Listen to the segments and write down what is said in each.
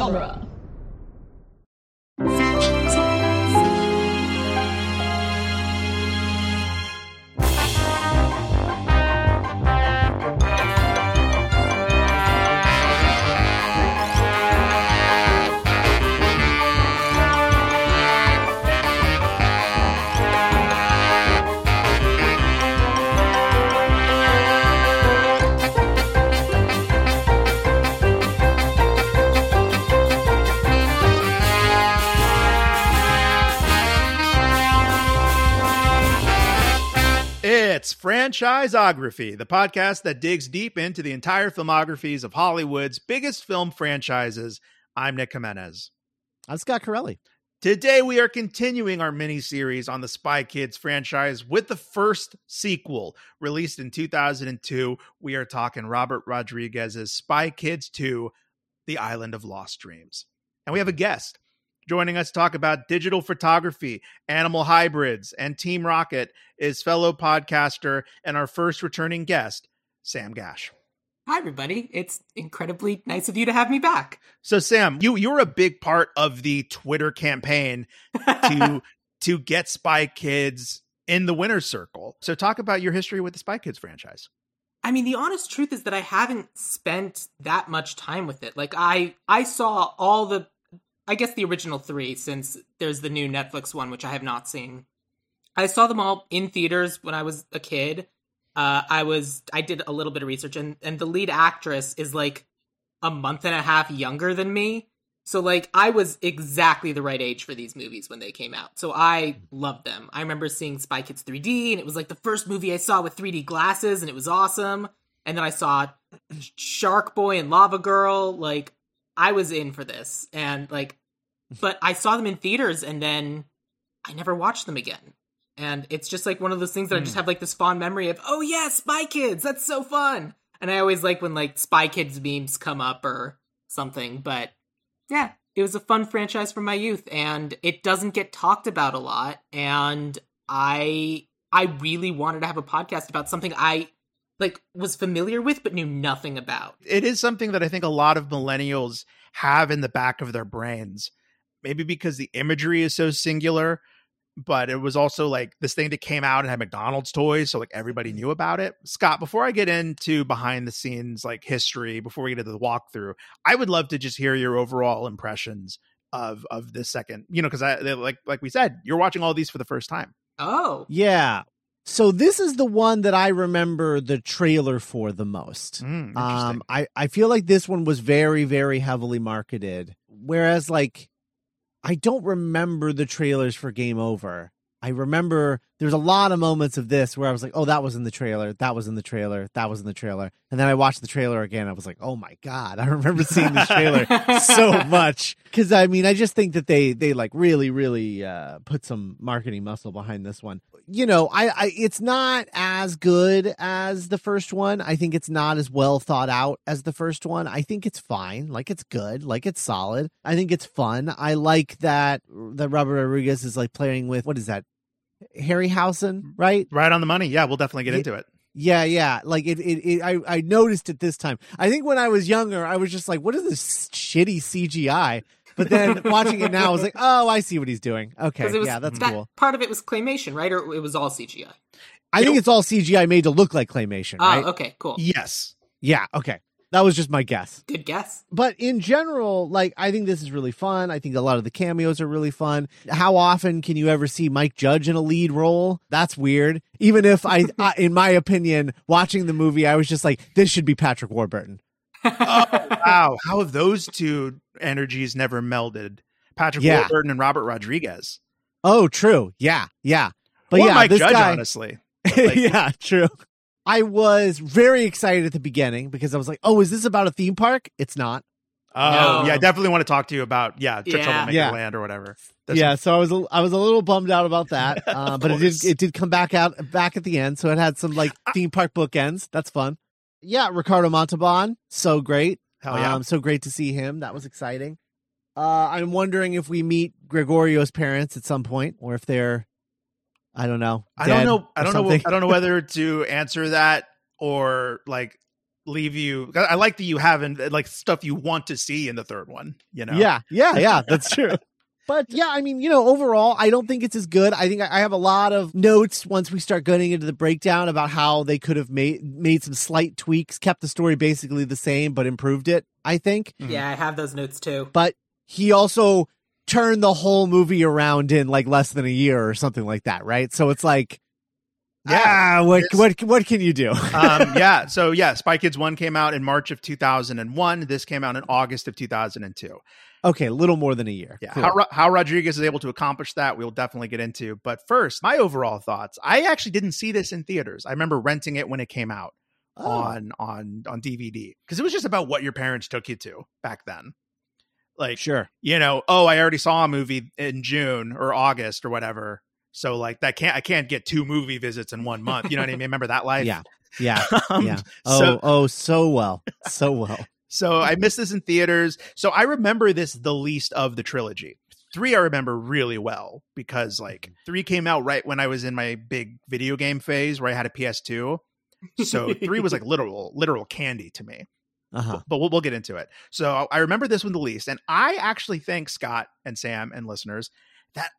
genre. It's Franchiseography, the podcast that digs deep into the entire filmographies of Hollywood's biggest film franchises. I'm Nick Jimenez. I'm Scott Corelli. Today, we are continuing our mini series on the Spy Kids franchise with the first sequel released in 2002. We are talking Robert Rodriguez's Spy Kids 2 The Island of Lost Dreams. And we have a guest joining us to talk about digital photography, animal hybrids, and Team Rocket is fellow podcaster and our first returning guest, Sam Gash. Hi, everybody. It's incredibly nice of you to have me back. So, Sam, you you're a big part of the Twitter campaign to to get Spy Kids in the winner's circle. So, talk about your history with the Spy Kids franchise. I mean, the honest truth is that I haven't spent that much time with it. Like, I I saw all the, I guess the original three, since there's the new Netflix one, which I have not seen. I saw them all in theaters when I was a kid. Uh, I was I did a little bit of research, and and the lead actress is like a month and a half younger than me. So like I was exactly the right age for these movies when they came out. So I loved them. I remember seeing Spy Kids 3D and it was like the first movie I saw with 3D glasses and it was awesome. And then I saw Shark Boy and Lava Girl. Like I was in for this. And like but I saw them in theaters and then I never watched them again. And it's just like one of those things that I just hmm. have like this fond memory of, oh yeah, Spy Kids, that's so fun. And I always like when like Spy Kids memes come up or something. But yeah, it was a fun franchise from my youth and it doesn't get talked about a lot. And I I really wanted to have a podcast about something I like was familiar with but knew nothing about. It is something that I think a lot of millennials have in the back of their brains. Maybe because the imagery is so singular, but it was also like this thing that came out and had McDonald's toys, so like everybody knew about it. Scott, before I get into behind the scenes like history, before we get into the walkthrough, I would love to just hear your overall impressions of of this second. You know, because I like like we said, you're watching all these for the first time. Oh. Yeah. So this is the one that I remember the trailer for the most. Mm. Um, I, I feel like this one was very, very heavily marketed. Whereas like I don't remember the trailers for Game Over. I remember there's a lot of moments of this where I was like, oh, that was in the trailer, that was in the trailer, that was in the trailer. And then I watched the trailer again. I was like, oh my God, I remember seeing this trailer so much. Cause I mean, I just think that they, they like really, really, uh, put some marketing muscle behind this one. You know, I, I, it's not as good as the first one. I think it's not as well thought out as the first one. I think it's fine. Like it's good. Like it's solid. I think it's fun. I like that, that Robert Rodriguez is like playing with, what is that? Harryhausen, right? Right on the money. Yeah, we'll definitely get Yeah. into it. Yeah, yeah. Like it, it, it I, I noticed it this time. I think when I was younger, I was just like, what is this shitty CGI? But then watching it now, I was like, oh, I see what he's doing. Okay, it was yeah, that's that cool. part of it was claymation, right? Or it was all CGI. I think it's all CGI made to look like claymation, Oh, right? okay, cool. Yes. Yeah, okay. That was just my guess. Good guess. But in general, like I think this is really fun. I think a lot of the cameos are really fun. How often can you ever see Mike Judge in a lead role? That's weird. Even if I, I in my opinion, watching the movie, I was just like, this should be Patrick Warburton. Oh, wow. How have those two energies never melded? Patrick Yeah. Warburton and Robert Rodriguez. Oh, true. Yeah, yeah. But or yeah, Mike this Judge, guy, honestly. like- yeah, true. I was very excited at the beginning because I was like, "Oh, is this about a theme park?" It's not. Oh, No. yeah. I definitely want to talk to you about, yeah, Trip Yeah. Troublemaker Yeah. Land or whatever. That's- yeah, so I was a, I was a little bummed out about that, uh, Of but it did it did come back out back at the end, so it had some like theme park bookends. That's fun. Yeah, Ricardo Montalban, so great. Hell yeah. Um, so great to see him. That was exciting. Uh, I'm wondering if we meet Gregorio's parents at some point, or if they're, I don't know. I don't know. I don't know. I don't know whether to answer that or like leave you. I like that you haven't like stuff you want to see in the third one. You know, Yeah, yeah, yeah, that's true. But yeah, I mean, you know, overall, I don't think it's as good. I think I I have a lot of notes once we start getting into the breakdown about how they could have made made some slight tweaks, kept the story basically the same, but improved it. I think. Mhm. Yeah, I have those notes too. But he also turned the whole movie around in like less than a year or something like that, right? So it's like, Yeah, ah, what what what can you do? um, yeah. So yeah, Spy Kids one came out in March of 2001. This came out in August of 2002. Okay, a little more than a year. Yeah, Cool. how, how Rodriguez is able to accomplish that, we'll definitely get into. But first, my overall thoughts. I actually didn't see this in theaters. I remember renting it when it came out Oh. on on on DVD because it was just about what your parents took you to back then. Like, sure. you know, oh, I already saw a movie in June or August or whatever. So like that can't I can't get two movie visits in one month. You know what I mean? Remember that life? Yeah. Yeah. Um, Yeah. Oh, So, oh, so well. So well. So I missed this in theaters. So I remember this the least of the trilogy. Three I remember really well because like three came out right when I was in my big video game phase where I had a PS2. So three was like literal literal candy to me. Uh-huh. But we'll, we'll get into it. So I remember this one the least, and I actually think Scott and Sam and listeners that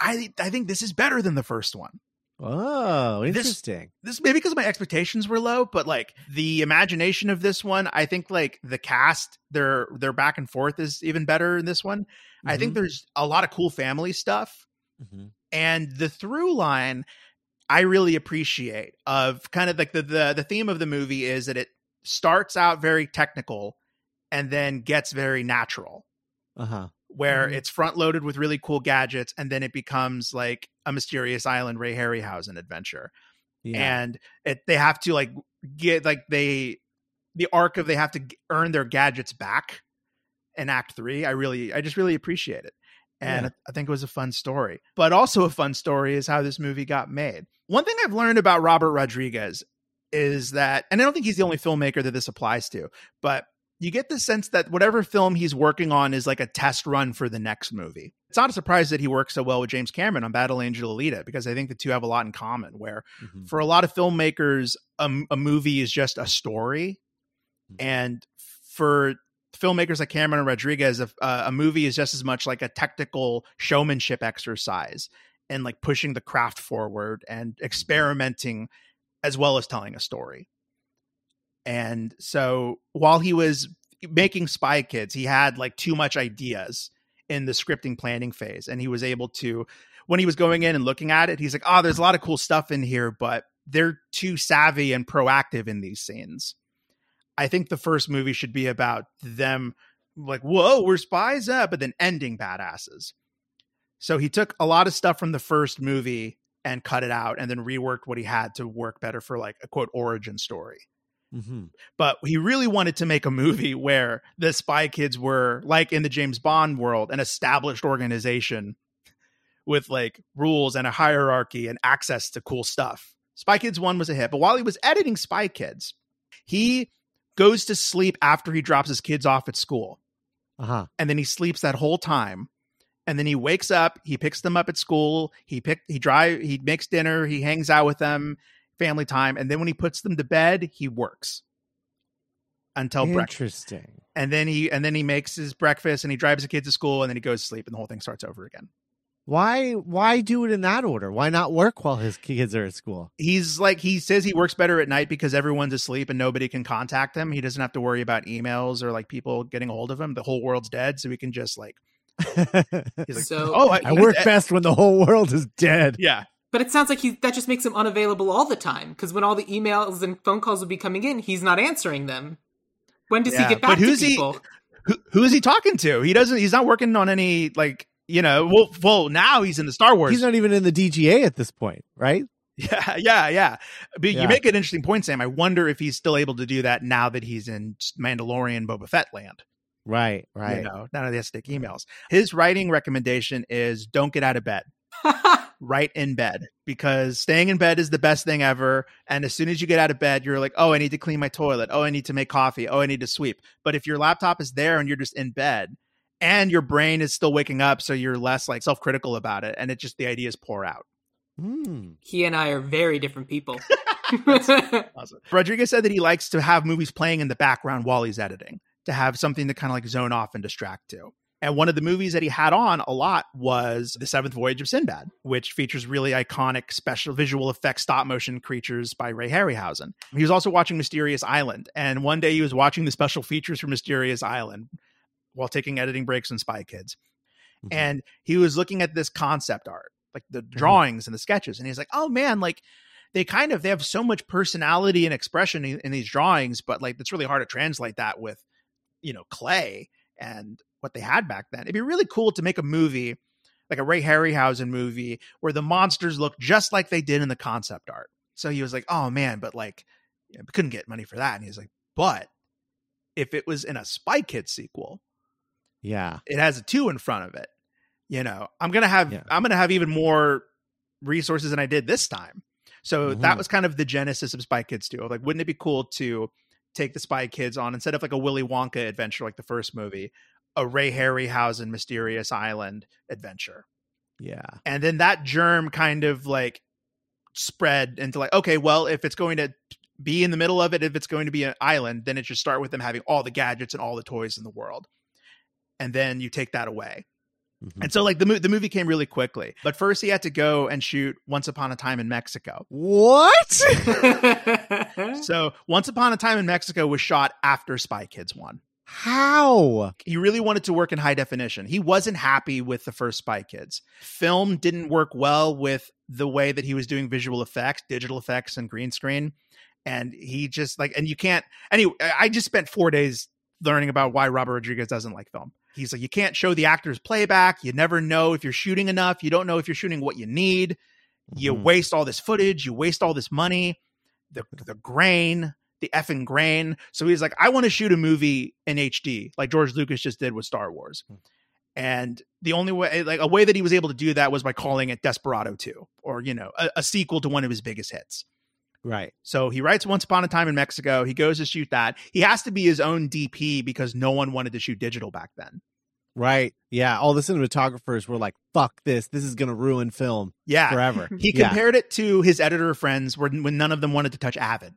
I I think this is better than the first one. Oh, interesting. This maybe because my expectations were low, but like the imagination of this one, I think like the cast, their their back and forth is even better in this one. I think there's a lot of cool family stuff, Mhm. and the through line I really appreciate of kind of like the the the theme of the movie is that it starts out very technical and then gets very natural uh-huh. Where Mhm. it's front loaded with really cool gadgets and then it becomes like a mysterious island Ray Harryhausen adventure Yeah. and it they have to like get like they the arc of they have to earn their gadgets back in act 3 I really I just really appreciate it and Yeah. I think it was a fun story but also a fun story is how this movie got made one thing I've learned about Robert Rodriguez is that and I don't think he's the only filmmaker that this applies to but you get the sense that whatever film he's working on is like a test run for the next movie. It's not a surprise that he works so well with James Cameron on Battle Angel Alita because I think the two have a lot in common. Where Mhm. for a lot of filmmakers, a, a movie is just a story, Mhm. and for filmmakers like Cameron and Rodriguez, a, a movie is just as much like a technical showmanship exercise and like pushing the craft forward and experimenting as well as telling a story. And so while he was making Spy Kids, he had like too much ideas in the scripting planning phase. And he was able to, when he was going in and looking at it, he's like, oh, there's a lot of cool stuff in here, but they're too savvy and proactive in these scenes. I think the first movie should be about them like, whoa, we're spies, uh, but then ending badasses. So he took a lot of stuff from the first movie and cut it out and then reworked what he had to work better for like a quote origin story Mhm. but he really wanted to make a movie where the spy kids were like in the James Bond world, an established organization with like rules and a hierarchy and access to cool stuff. Spy Kids 1 was a hit, but while he was editing Spy Kids, he goes to sleep after he drops his kids off at school. Uh-huh. And then he sleeps that whole time. And then he wakes up, he picks them up at school, he pick he drive he makes dinner, he hangs out with them, family time, and then when he puts them to bed, he works until breakfast. Interesting. And then he and then he makes his breakfast and he drives the kids to school and then he goes to sleep and the whole thing starts over again. Why why do it in that order? Why not work while his kids are at school? He's like he says he works better at night because everyone's asleep and nobody can contact him. He doesn't have to worry about emails or like people getting a hold of him. The whole world's dead, so he can just like he's like, So- oh, I work best when the whole world is dead. Yeah, But it sounds like he that just makes him unavailable all the time because when all the emails and phone calls would be coming in, he's not answering them. When does Yeah, he get but back who's to he- people? who, who is he talking to? He doesn't. He's not working on any like you know. Well, well, now he's in the Star Wars. He's not even in the DGA at this point, right? yeah, yeah, yeah. But Yeah. you make an interesting point, Sam. I wonder if he's still able to do that now that he's in Mandalorian Boba Fett land. Right, right. You know, now that he has to take emails. His writing recommendation is don't get out of bed. Write in bed because staying in bed is the best thing ever. And as soon as you get out of bed, you're like, oh, I need to clean my toilet. Oh, I need to make coffee. Oh, I need to sweep. But if your laptop is there and you're just in bed and your brain is still waking up, so you're less like self critical about it, and it just the ideas pour out. Hmm. he and I are very different people. awesome. Rodriguez said that he likes to have movies playing in the background while he's editing, to have something to kind of like zone off and distract to. And one of the movies that he had on a lot was The Seventh Voyage of Sinbad, which features really iconic special visual effects stop motion creatures by Ray Harryhausen. He was also watching Mysterious Island. And one day he was watching the special features for Mysterious Island while taking editing breaks on Spy Kids. Mm-hmm. And he was looking at this concept art, like the mm-hmm. drawings mm-hmm. and the sketches. And he's like, oh man, like they kind of they have so much personality and expression in, in these drawings, but like it's really hard to translate that with, you know, clay and what they had back then. It'd be really cool to make a movie like a Ray Harryhausen movie where the monsters look just like they did in the concept art. So he was like, "Oh man, but like, you know, couldn't get money for that." And he's like, "But if it was in a Spy Kids sequel, yeah, it has a two in front of it. You know, I'm gonna have yeah. I'm gonna have even more resources than I did this time. So mm-hmm. that was kind of the genesis of Spy Kids 2. Like, wouldn't it be cool to take the Spy Kids on instead of like a Willy Wonka adventure like the first movie, a Ray Harryhausen Mysterious Island adventure. Yeah. And then that germ kind of like spread into like, okay, well, if it's going to be in the middle of it, if it's going to be an island, then it should start with them having all the gadgets and all the toys in the world. And then you take that away. Mm-hmm. And so, like the mo- the movie came really quickly, but first he had to go and shoot Once Upon a Time in Mexico. What? so, Once Upon a Time in Mexico was shot after Spy Kids one. How? He really wanted to work in high definition. He wasn't happy with the first Spy Kids. Film didn't work well with the way that he was doing visual effects, digital effects, and green screen. And he just like, and you can't. Anyway, I just spent four days learning about why Robert Rodriguez doesn't like film. He's like, you can't show the actors playback. You never know if you're shooting enough. You don't know if you're shooting what you need. You mm-hmm. waste all this footage. You waste all this money. The the grain, the effing grain. So he's like, I want to shoot a movie in HD, like George Lucas just did with Star Wars. Hmm. And the only way, like a way that he was able to do that was by calling it Desperado 2, or, you know, a, a sequel to one of his biggest hits. Right. So he writes Once Upon a Time in Mexico. He goes to shoot that. He has to be his own DP because no one wanted to shoot digital back then. Right. Yeah. All the cinematographers were like, fuck this. This is going to ruin film yeah. forever. He yeah. compared it to his editor friends when, when none of them wanted to touch Avid.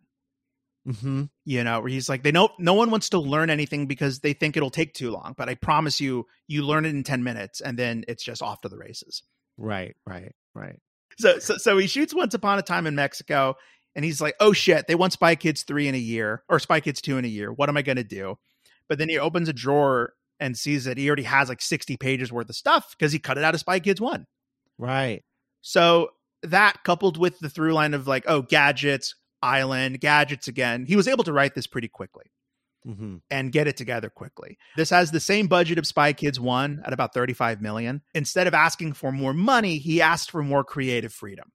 Mm-hmm. You know, where he's like, they know no one wants to learn anything because they think it'll take too long. But I promise you, you learn it in ten minutes, and then it's just off to the races. Right, right, right. So, so, so he shoots Once Upon a Time in Mexico, and he's like, "Oh shit, they want Spy Kids three in a year or Spy Kids two in a year. What am I gonna do?" But then he opens a drawer and sees that he already has like sixty pages worth of stuff because he cut it out of Spy Kids one. Right. So that coupled with the through line of like, oh, gadgets, island, gadgets again. He was able to write this pretty quickly. Mm-hmm. and get it together quickly. This has the same budget of Spy Kids 1 at about 35 million. Instead of asking for more money, he asked for more creative freedom.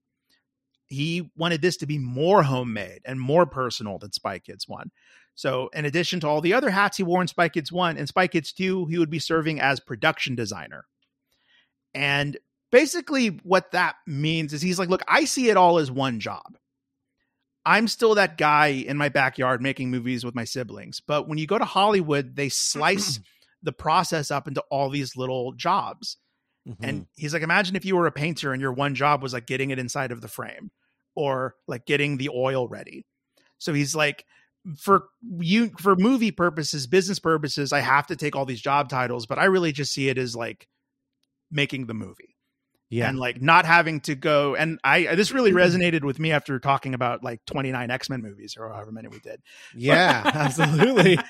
He wanted this to be more homemade and more personal than Spy Kids 1. So, in addition to all the other hats he wore in Spy Kids 1 and Spy Kids 2, he would be serving as production designer. And basically, what that means is he's like, look, I see it all as one job. I'm still that guy in my backyard making movies with my siblings. But when you go to Hollywood, they slice the process up into all these little jobs. Mm-hmm. And he's like, imagine if you were a painter and your one job was like getting it inside of the frame or like getting the oil ready. So he's like, for you, for movie purposes, business purposes, I have to take all these job titles, but I really just see it as like making the movie yeah. and like not having to go and i this really resonated with me after talking about like 29 x-men movies or however many we did. Yeah absolutely.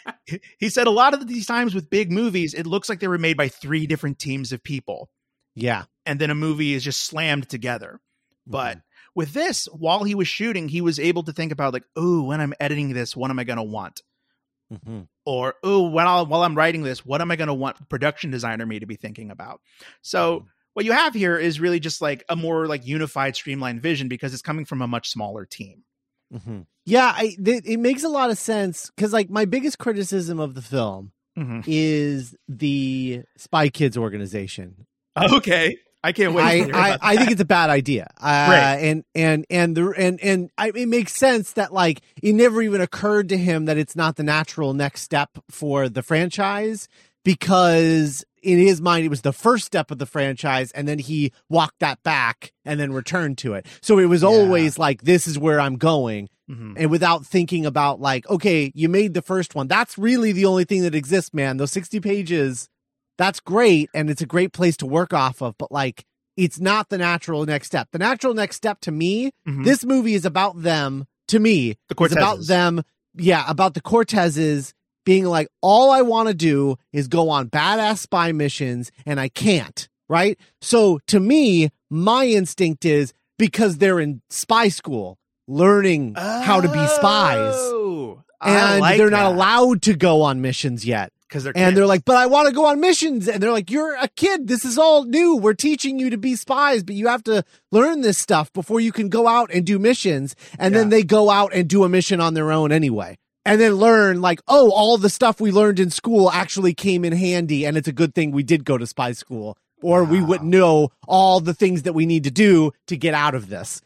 He said a lot of these times with big movies it looks like they were made by three different teams of people. Yeah. And then a movie is just slammed together. But mm-hmm. with this while he was shooting he was able to think about like oh when i'm editing this what am i going to want? Mm-hmm. or oh while, while i'm writing this what am i going to want production designer me to be thinking about? So mm-hmm what you have here is really just like a more like unified streamlined vision because it's coming from a much smaller team mm-hmm. yeah I, th- it makes a lot of sense because like my biggest criticism of the film mm-hmm. is the spy kids organization okay I can't wait. I, I, I, think it's a bad idea. Uh, right. And and and the and and I, it makes sense that like it never even occurred to him that it's not the natural next step for the franchise because in his mind it was the first step of the franchise and then he walked that back and then returned to it. So it was Yeah. always like this is where I'm going Mhm. and without thinking about like okay, you made the first one. That's really the only thing that exists, man. Those 60 pages that's great and it's a great place to work off of, but like it's not the natural next step. The natural next step to me, Mhm. this movie is about them to me the it's about them yeah about the cortezes being like all i want to do is go on badass spy missions and i can't right? So to me my instinct is because they're in spy school learning how to be spies. Oh, and like they're not that. allowed to go on missions yet. Because they're and they're like but i want to go on missions. And they're like you're a kid. This is all new. We're teaching you to be spies but you have to learn this stuff before you can go out and do missions. And then they go out and do a mission on their own anyway and then learn like oh all the stuff we learned in school actually came in handy and it's a good thing we did go to spy school or we wouldn't know all the things that we need to do to get out of this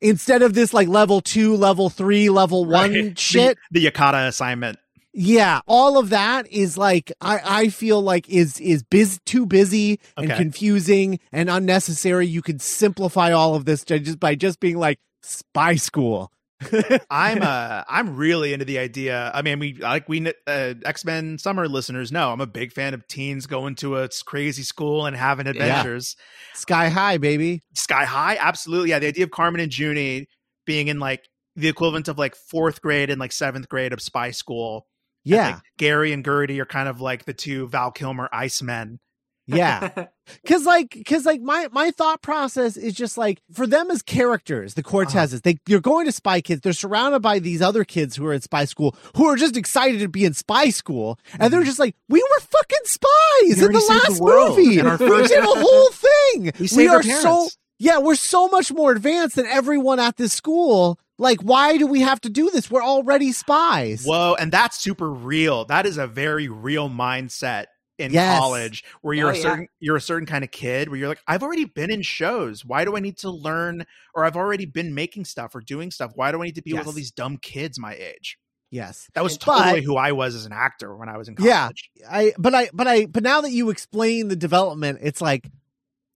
instead of this like level 2 level 3 level 1 Right. shit the, the Yakata assignment. yeah, all of that is like I I feel like is is biz too busy and Okay. confusing and unnecessary. You could simplify all of this just by just being like spy school. I'm uh I'm really into the idea. I mean, we like we uh, X Men Summer listeners know I'm a big fan of teens going to a crazy school and having adventures. Sky high, baby. Sky High, absolutely. Yeah, the idea of Carmen and Juni being in like the equivalent of like fourth grade and like seventh grade of spy school. And, Yeah, like, Gary and Gertie are kind of like the two Val Kilmer Icemen. Yeah. Cause like, cause like my, my thought process is just like for them as characters, the Cortezes, uh-huh. they, you're going to spy kids. They're surrounded by these other kids who are in spy school who are just excited to be in spy school. And they're mm-hmm. just like, we were fucking spies We in the saved the last movie. in our we did a whole thing. We are so, yeah, we're so much more advanced than everyone at this school. Like, why do we have to do this? We're already spies. Whoa, and that's super real. That is a very real mindset in Yes. college where you're Oh, a yeah. certain you're a certain kind of kid where you're like, I've already been in shows. Why do I need to learn or I've already been making stuff or doing stuff? Why do I need to be with all these dumb kids my age? Yes. That was But- totally who I was as an actor when I was in college. Yeah. I but I but I but now that you explain the development, it's like,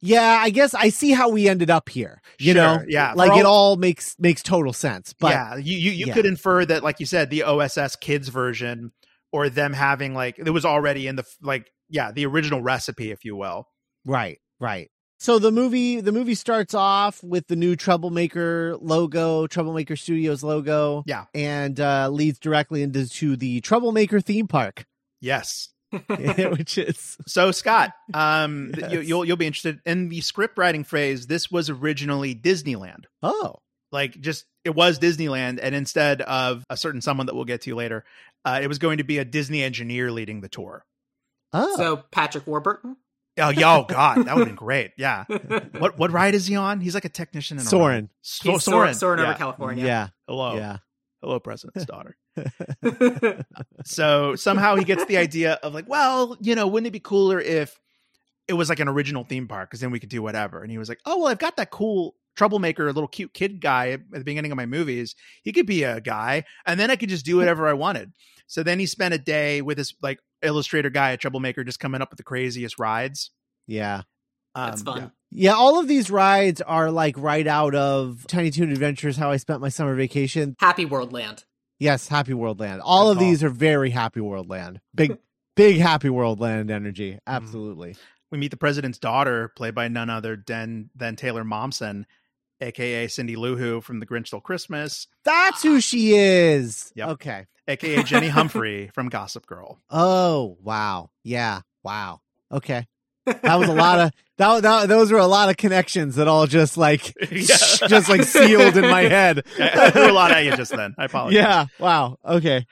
yeah, I guess I see how we ended up here. You Sure, know, yeah. like For it all- all makes makes total sense. But yeah, you you, you yeah. could infer that, like you said, the OSS kids version or them having like it was already in the like yeah the original recipe, if you will. right, right. So the movie the movie starts off with the new Troublemaker logo, Troublemaker Studios logo. Yeah. and uh, leads directly into to the Troublemaker theme park, Yes. which is So Scott, um, th- you, Yes. you'll you'll be interested in the script writing phase. This was originally Disneyland. oh Like just it was Disneyland, and instead of a certain someone that we'll get to later, uh, it was going to be a Disney engineer leading the tour. Oh so Patrick Warburton. Oh, yeah, oh God, that would have been great. Yeah. What what ride is he on? He's like a technician in a ride. Soren. So, He's Soren. soaring yeah. over California. yeah Hello. yeah Hello, President's daughter. So somehow he gets the idea of like, well, you know, wouldn't it be cooler if it was like an original theme park because then we could do whatever. And he was like, oh well, I've got that cool troublemaker, little cute kid guy at the beginning of my movies. He could be a guy, and then I could just do whatever I wanted. So then he spent a day with his like illustrator guy at Troublemaker, just coming up with the craziest rides. yeah. That's Um, fun. yeah. Yeah, all of these rides are like right out of Tiny Toon Adventures, How I Spent My Summer Vacation. Happy World Land. Yes, Happy World Land. All Good of call. these are very Happy World Land. Big, big Happy World Land energy. Absolutely. We meet the president's daughter, played by none other than than Taylor Momsen, aka Cindy Lou Who from The Grinch Stole Christmas, That's who she is. Yep. Okay. aka Jenny Humphrey from Gossip Girl. Oh, wow. Yeah. Wow. Okay. That was a lot of that, that. Those were a lot of connections that all just like, Yeah. just like sealed in my head. I, I threw a lot at you just then. I apologize. Yeah. Wow. Okay.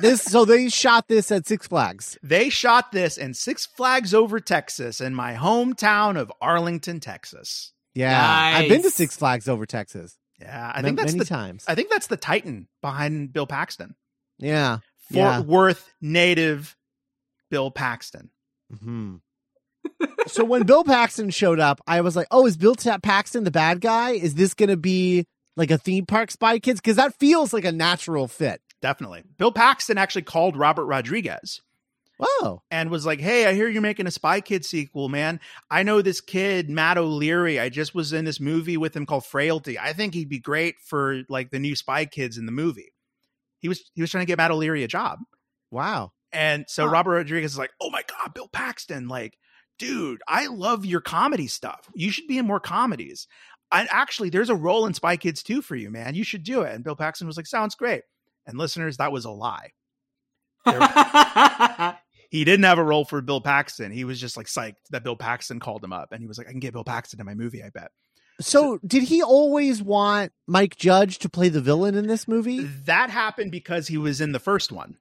This so they shot this at Six Flags. They shot this in Six Flags Over Texas in my hometown of Arlington, Texas. Yeah. I've been to Six Flags over Texas. Yeah, I ma- think that's many the times. I think that's the Titan behind Bill Paxton. yeah. Fort Yeah. Worth native Bill Paxton. hmm so when Bill Paxton showed up, I was like, "Oh, is Bill Ta- Paxton the bad guy? Is this going to be like a theme park Spy Kids? Because that feels like a natural fit." Definitely. Bill Paxton actually called Robert Rodriguez Oh, and was like, "Hey, I hear you're making a Spy Kid sequel, man. I know this kid, Matt O'Leary. I just was in this movie with him called Frailty. I think he'd be great for like the new Spy Kids in the movie." He was he was trying to get Matt O'Leary a job, wow. and so Huh. Robert Rodriguez is like, "Oh my god, Bill Paxton! Like, dude, I love your comedy stuff. You should be in more comedies. And actually, there's a role in Spy Kids 2 for you, man. You should do it." And Bill Paxton was like, "Sounds great." And listeners, that was a lie. he didn't have a role for Bill Paxton. He was just like psyched that Bill Paxton called him up and he was like, I can get Bill Paxton in my movie, I bet. So, did he always want Mike Judge to play the villain in this movie? That happened because he was in the first one.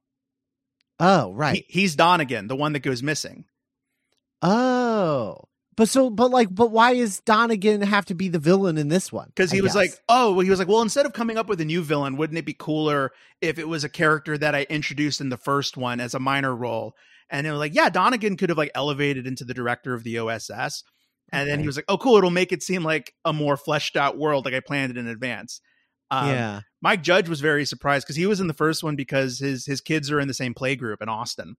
Oh, right. He, he's Donnagon, the one that goes missing. oh, but so, but like, but why is Donnagon have to be the villain in this one? Because I he was guess? like, oh, well, he was like, well, instead of coming up with a new villain, wouldn't it be cooler if it was a character that I introduced in the first one as a minor role? And it was like, yeah, Donnagon could have like elevated into the director of the OSS. And then he was like, oh, cool, it'll make it seem like a more fleshed out world, like I planned it in advance. Um, yeah, Mike Judge was very surprised because he was in the first one because his his kids are in the same play group in Austin,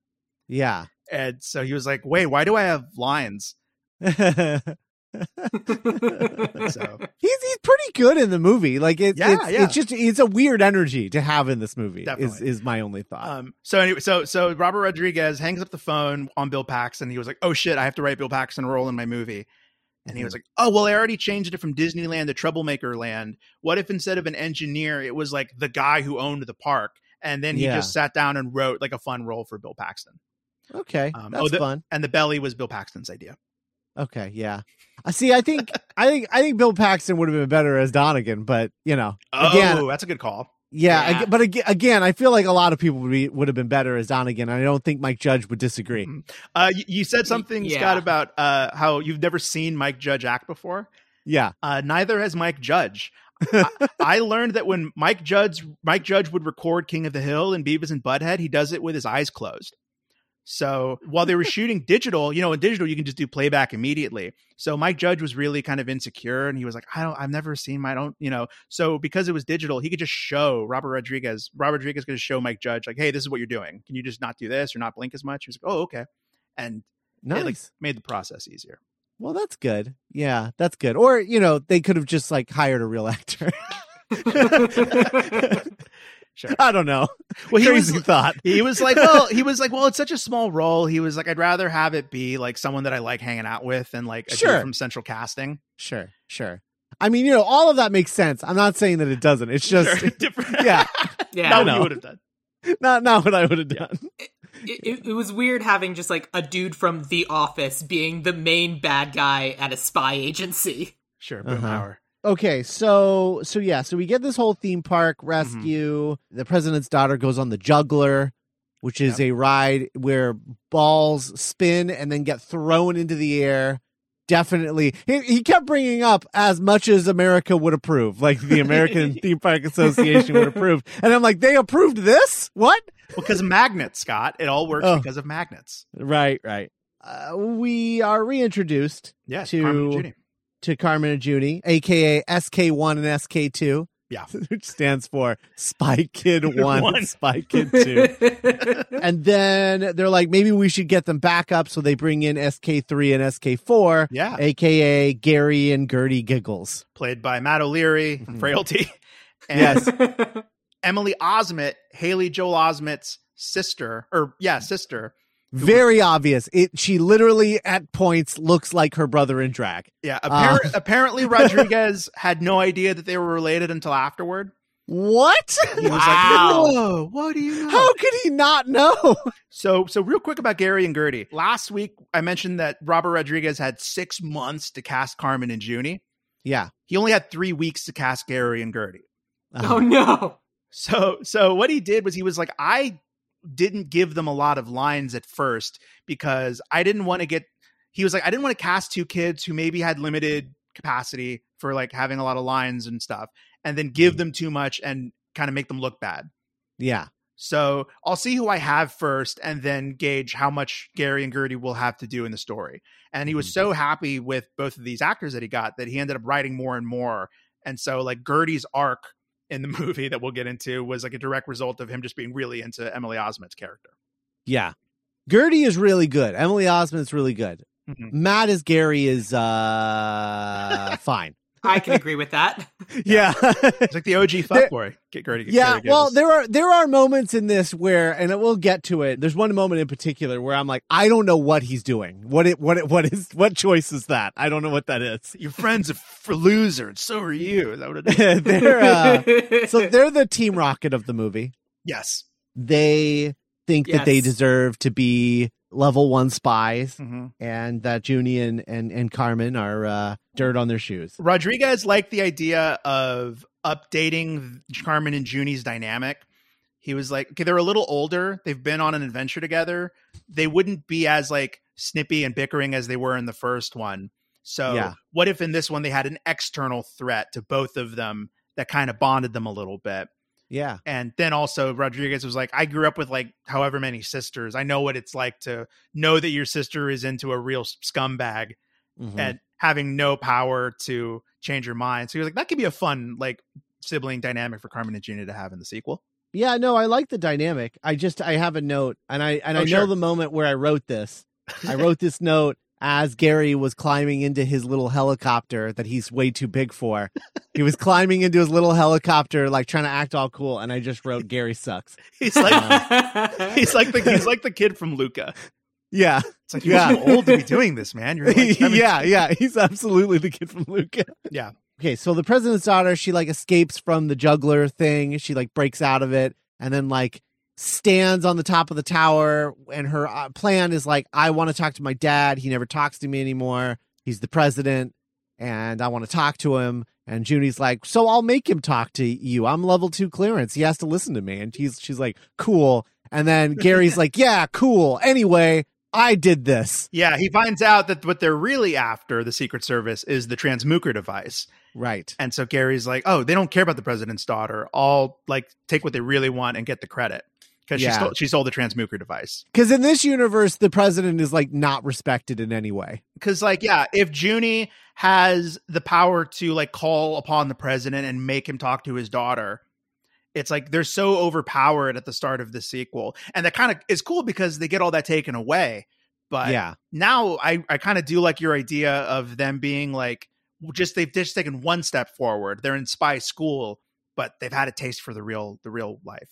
yeah. and so he was like, "Wait, why do I have lines?" he's So he's pretty good in the movie. Like it, Yeah, it's, yeah. it's just it's a weird energy to have in this movie. Is Definitely. is my only thought. um, so anyway, so so Robert Rodriguez hangs up the phone on Bill Paxton. He was like, "Oh shit, I have to write Bill Paxton a role in my movie." And he was like, "Oh well, I already changed it from Disneyland to Troublemaker Land. What if instead of an engineer, it was like the guy who owned the park?" And then he Yeah. just sat down and wrote like a fun role for Bill Paxton. okay, um, that's oh, the- fun. And the belly was Bill Paxton's idea. Okay, yeah. I see. I think I think I think Bill Paxton would have been better as Donnagon, but you know, Oh, that's a good call. yeah. Yeah. ag- but again, I feel like a lot of people would be would have been better as Donnagon. and I don't think Mike Judge would disagree. Mhm. Uh, you, you said something, yeah. Scott, about uh, how you've never seen Mike Judge act before. Yeah, Uh, neither has Mike Judge. I, I learned that when Mike Judge Mike Judge would record King of the Hill and Beavis and Butthead, he does it with his eyes closed. So while they were shooting digital, you know, in digital you can just do playback immediately. So Mike Judge was really kind of insecure, and he was like, "I don't, I've never seen my, I don't, you know." So because it was digital, he could just show Robert Rodriguez. Robert Rodriguez could just show Mike Judge, like, "Hey, this is what you're doing. Can you just not do this or not blink as much?" He was like, "Oh, okay," and nice. it like made the process easier. well, that's good. Yeah, that's good. Or you know, they could have just like hired a real actor. Sure. I don't know. Well, he Crazy was thought. he was like, well, he was like, well, it's such a small role. He was like, I'd rather have it be like someone that I like hanging out with and like a dude Sure. from Central Casting. Sure, sure. I mean, you know, all of that makes sense. I'm not saying that it doesn't. It's just Sure. different. yeah. yeah. not what you would have done. not not what I would have Yeah. done. it, it, it was weird having just like a dude from The Office being the main bad guy at a spy agency. Sure, Uh-huh. Boomhauer. Okay, so so yeah, so we get this whole theme park rescue. The president's daughter goes on the juggler, which is a ride where balls spin and then get thrown into the air. Definitely, he, he kept bringing up as much as America would approve, like the American Theme Park Association would approve, and I'm like, they approved this? What? Because of magnets, Scott. It all works Oh. because of magnets. Right, right. Uh, we are reintroduced Yes, To-. To Carmen and Juni, aka SK1 and SK2. Yeah. Which stands for Spy Kid 1, One. Spy Kid 2. and then they're like, maybe we should get them back up. So they bring in SK3 and SK4, Yeah, aka Gary and Gertie Giggles. played by Matt O'Leary from Mhm. Frailty. And Yes. Emily Osment, Haley Joel Osment's sister, or yeah, sister. Very obvious. It she literally at points looks like her brother in drag. Yeah, Uh. apparently Rodriguez had no idea that they were related until afterward. What? He was Wow. like, "Whoa, what do you know?" How could he not know? So, so real quick about Gary and Gertie. Last week, I mentioned that Robert Rodriguez had six months to cast Carmen and Juni. Yeah. He only had three weeks to cast Gary and Gertie. oh no. So, so what he did was he was like, I didn't give them a lot of lines at first because I didn't want to get. He was like, I didn't want to cast two kids who maybe had limited capacity for like having a lot of lines and stuff, and then give them too much and kind of make them look bad. Yeah. So I'll see who I have first and then gauge how much Gary and Gertie will have to do in the story. And he was Mhm. so happy with both of these actors that he got that he ended up writing more and more. And so like Gertie's arc in the movie that we'll get into was like a direct result of him just being really into Emily Osment's character. Yeah. Gertie is really good. Emily Osment's really good. Mhm. Matt as Gary is uh fine. I can agree with that. Yeah. It's like the OG There- fuckboy. Get Gertie. yeah, well, there are there are moments in this where, and we'll get to it. There's one moment in particular where I'm like, I don't know what he's doing. What it what it what is what choice is that? I don't know what that is. your friend's a f- loser, and so are you. Is that what it is? they're uh, so they're the team rocket of the movie. yes. They think that they deserve to be level one spies, hmm and that Juni and and, and Carmen are uh, dirt on their shoes. Rodriguez liked the idea of updating Carmen and Juni's dynamic. He was like, okay, they're a little older. They've been on an adventure together. They wouldn't be as like snippy and bickering as they were in the first one. So, Yeah. what if in this one they had an external threat to both of them that kind of bonded them a little bit? Yeah, And then also Rodriguez was like, I grew up with like however many sisters. I know what it's like to know that your sister is into a real scumbag Mhm. and having no power to change your mind. So he was like, that could be a fun like sibling dynamic for Carmen and Gina to have in the sequel. Yeah, no, I like the dynamic. I just I have a note, and I and Oh, I know sure. the moment where I wrote this. I wrote this note as Gary was climbing into his little helicopter that he's way too big for. he was climbing into his little helicopter, like trying to act all cool, and I just wrote Gary sucks. He's like um, he's like the he's like the kid from Luca. Yeah, It's like you're Yeah. too old to be doing this, man. You're like, having- yeah, yeah. He's absolutely the kid from Luca. Yeah. Okay, so the president's daughter, she like escapes from the juggler thing. She like breaks out of it, and then like stands on the top of the tower and her uh, plan is like i want to talk to my dad. He never talks to me anymore. He's the president and i want to talk to him. And juni's like so i'll make him talk to you. I'm level two clearance. He has to listen to me. And she's she's like cool. And then gary's like yeah cool. Anyway i did this. Yeah, he finds out that what they're really after, the Secret Service, is the Transmooker device. right. And so Gary's like, oh, they don't care about the president's daughter. I'll like take what they really want and get the credit because Yeah. she stole she stole the Transmooker device. because in this universe the president is like not respected in any way Because like, yeah, if Juni has the power to like call upon the president and make him talk to his daughter, it's like they're so overpowered at the start of the sequel, and that kind of is cool because they get all that taken away. But yeah now I, I kind of do like your idea of them being like just they've just taken one step forward. They're in spy school, but they've had a taste for the real the real life.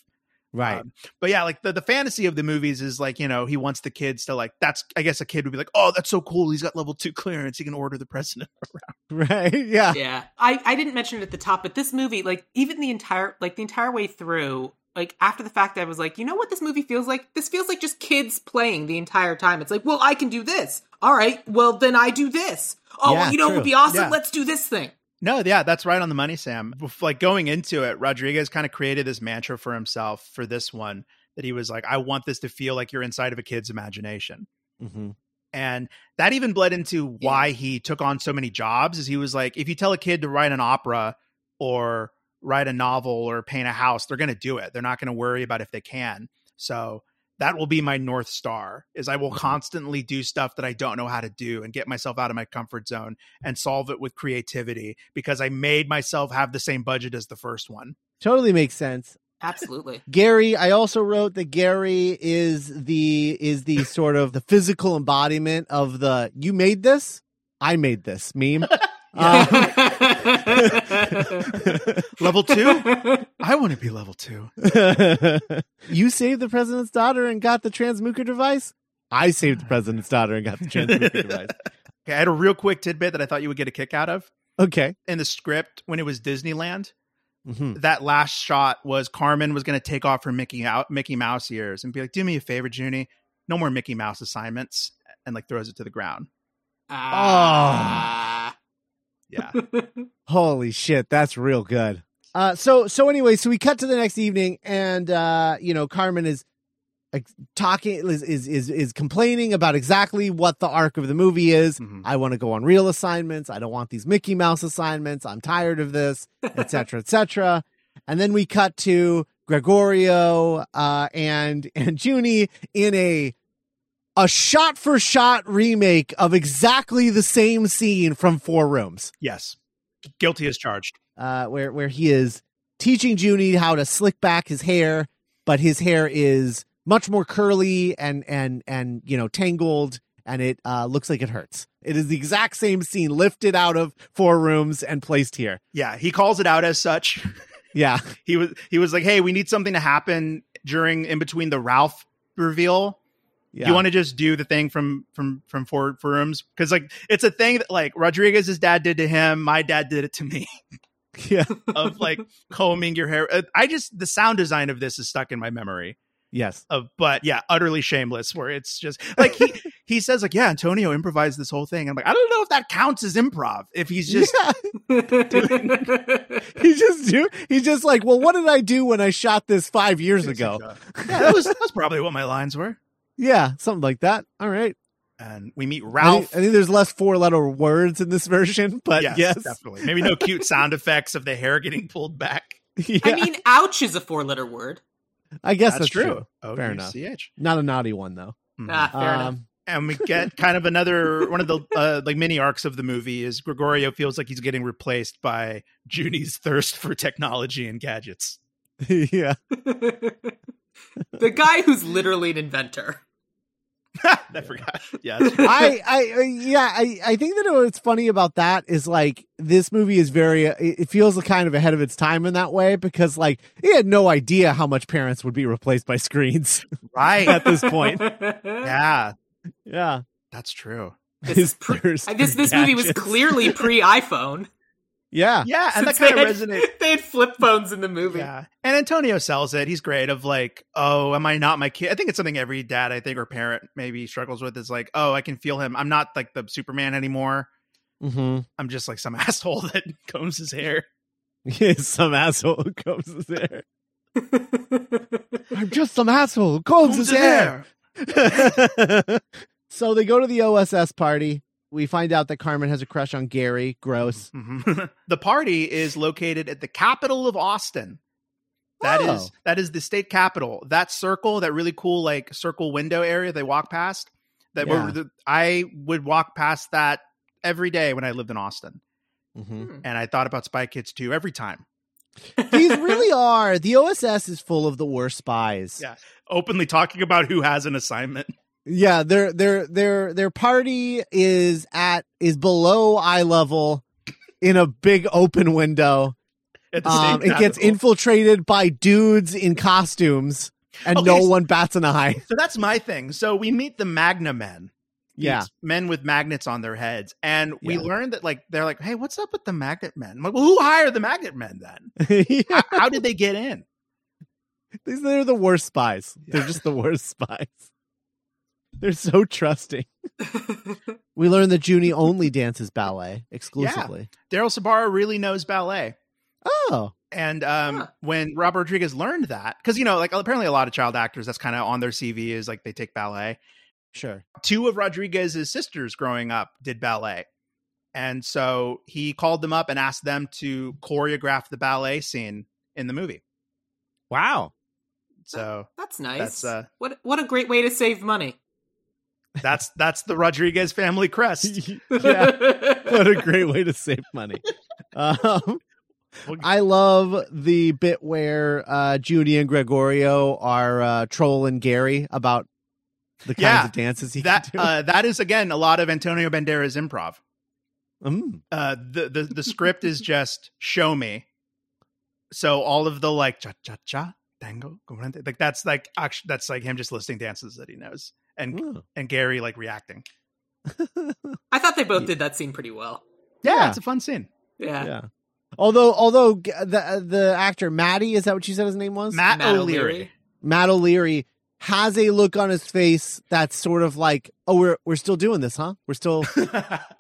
Right Um, but yeah, like the, the fantasy of the movies is like, you know, he wants the kids to like that's I guess a kid would be like, Oh, that's so cool. He's got level two clearance. He can order the president around. right yeah yeah i i didn't mention it at the top but this movie like even the entire like the entire way through like after the fact i was like you know what this movie feels like this feels like just kids playing the entire time it's like well i can do this all right well then i do this oh Yeah, well, you know it would be awesome Yeah. let's do this thing No, yeah, that's right on the money, Sam. Like going into it, Rodriguez kind of created this mantra for himself for this one that he was like, I want this to feel like you're inside of a kid's imagination. hmm and that even bled into why he took on so many jobs is he was like if you tell a kid to write an opera or write a novel or paint a house they're going to do it they're not going to worry about if they can so that will be my north star is i will mm-hmm. constantly do stuff that i don't know how to do and get myself out of my comfort zone and solve it with creativity because i made myself have the same budget as the first one. Totally makes sense. Absolutely. Gary, I also wrote that Gary is the is the sort of the physical embodiment of the you made this, I made this meme. Um, level two i want to be level two you saved the president's daughter and got the Transmooker device. I saved the president's daughter and got the Transmooker device. okay i had a real quick tidbit that i thought you would get a kick out of Okay. in the script when it was Disneyland, hmm that last shot was Carmen was going to take off her Mickey out Mickey Mouse ears and be like, "Do me a favor, Juni, no more Mickey Mouse assignments," and like throws it to the ground. Ah. Yeah, Holy shit, that's real good. Uh, so so anyway, so we cut to the next evening, and uh, you know, Carmen is like talking is is is, is complaining about exactly what the arc of the movie is. Mhm. I want to go on real assignments. I don't want these Mickey Mouse assignments. I'm tired of this, etc., etc. And then we cut to Gregorio uh, and and Juni in a a shot for shot remake of exactly the same scene from Four Rooms yes, guilty as charged. uh, where where he is teaching Juni how to slick back his hair, but his hair is much more curly and and and you know tangled and it uh, looks like it hurts. It is the exact same scene lifted out of four rooms and placed here. Yeah, he calls it out as such. Yeah, he was he was like, "Hey, we need something to happen during in between the Ralph reveal. Yeah. You want to just do the thing from from from four, four rooms because like it's a thing that like Rodriguez's dad did to him. My dad did it to me yeah, of like combing your hair. Uh, I just the sound design of this is stuck in my memory. yes, Of but yeah, utterly shameless. Where it's just like he he says like yeah, Antonio improvised this whole thing. I'm like I don't know if that counts as improv. If he's just yeah. He just do. He's just like, well, what did I do when I shot this five years ago? yeah, that was that's probably what my lines were. Yeah, something like that. All right. And we meet I Ralph. think, I think there's less four letter words in this version, but yes, yes, definitely. Maybe no cute sound effects of the hair getting pulled back. Yeah, I mean, ouch is a four letter word. I guess that's, true. true. Oh, Fair enough. CH. Not a naughty one though. Mhm. Ah, fair enough. Um, and we get kind of another one of the uh, like mini arcs of the movie is Gregorio feels like he's getting replaced by Juni's thirst for technology and gadgets. yeah, the guy who's literally an inventor. I forgot. Yeah. I, I, I- yeah, I, I think that what's funny about that is like this movie is very, it it feels kind of ahead of its time in that way because like he had no idea how much parents would be replaced by screens right. at this point. Yeah, Yeah, that's true. This pre- thirst this for this movie was clearly pre iPhone. Yeah, Yeah, and that kind of they resonates. They had flip phones in the movie. Yeah, and Antonio sells it. He's great. Of like, oh, am I not my kid? I think it's something every dad, I think, or parent maybe struggles with. Is like, oh, I can feel him. I'm not like the Superman anymore. mm-hmm. I'm just like some asshole that combs his hair. Yeah, some asshole who combs his hair. I'm just some asshole who combs his hair. so they go to the OSS party. We find out that Carmen has a crush on Gary. Gross. Mhm. the party is located at the capital of Austin. That is Oh. that is the state capital. That circle, that really cool like circle window area they walk past. That Yeah. were the, I would walk past that every day when I lived in Austin, Mhm. and I thought about Spy Kids too every time. These really are. The OSS is full of the worst spies. Yeah. Openly talking about who has an assignment. Yeah, their their their their party is at is below eye level in a big open window. Um, it gets infiltrated by dudes in costumes, and Okay, no so- one bats an eye. So that's my thing. So we meet the Magna Men. Yeah, men with magnets on their heads, and we Yeah. learned that like they're like, hey, what's up with the Magnet Men? I'm like, well, who hired the Magnet Men then? yeah. how, how did they get in? These they're the worst spies. They're just the worst spies. They're so trusting. We learn that Juni only dances ballet exclusively. Daryl Sabara really knows ballet. Oh, And um, Huh. when Rob Rodriguez learned that, because you know, like apparently a lot of child actors, that's kind of on their CV is like they take ballet. sure. Two of Rodriguez's sisters growing up did ballet, and so he called them up and asked them to choreograph the ballet scene in the movie. Wow. So That's nice. That's, uh, what what a great way to save money. That's that's the Rodriguez family crest. yeah. What a great way to save money. Um, I love the bit where uh, Judy and Gregorio are uh, trolling Gary about the kinds Yeah, of dances he that can do. uh, that is again a lot of Antonio Banderas improv. Mm. uh the the the script is just show me so all of the like cha cha cha tango corriente, like that's like actually that's like him just listing dances that he knows and Oh. and gary like reacting I thought they both did that scene pretty well. yeah, Yeah. it's a fun scene Yeah. Yeah. Although, although the uh, the actor maddie is that what you said his name was? matt, Matt o'leary, O'Leary. Matt O'Leary has a look on his face that's sort of like, oh, we're we're still doing this, huh? We're still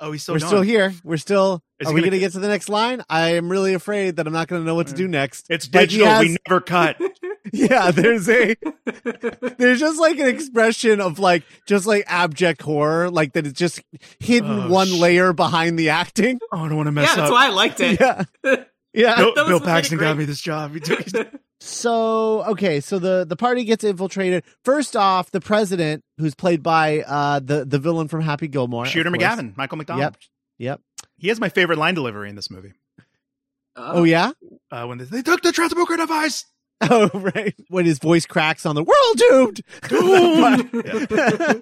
oh he's still we're going. still here. We're still. Is are we gonna- going to get to the next line? I am really afraid that I'm not going to know what to do mm. next. it's Like, he digital we never cut Yeah, there's a there's just like an expression of like just like abject horror, like that it's just hidden Oh, one sh- layer behind the acting. oh i don't want to mess up. yeah, that's up why I liked it. Yeah, yeah. bill, bill paxton got me this job So okay, so the the party gets infiltrated. First off, the president, who's played by uh the the villain from Happy Gilmore, shooter mcgavin michael mcdonald Yep, yep. he has my favorite line delivery in this movie Oh yeah, uh when they, they took the Transmooker device Oh, right. When his voice cracks on the world doomed.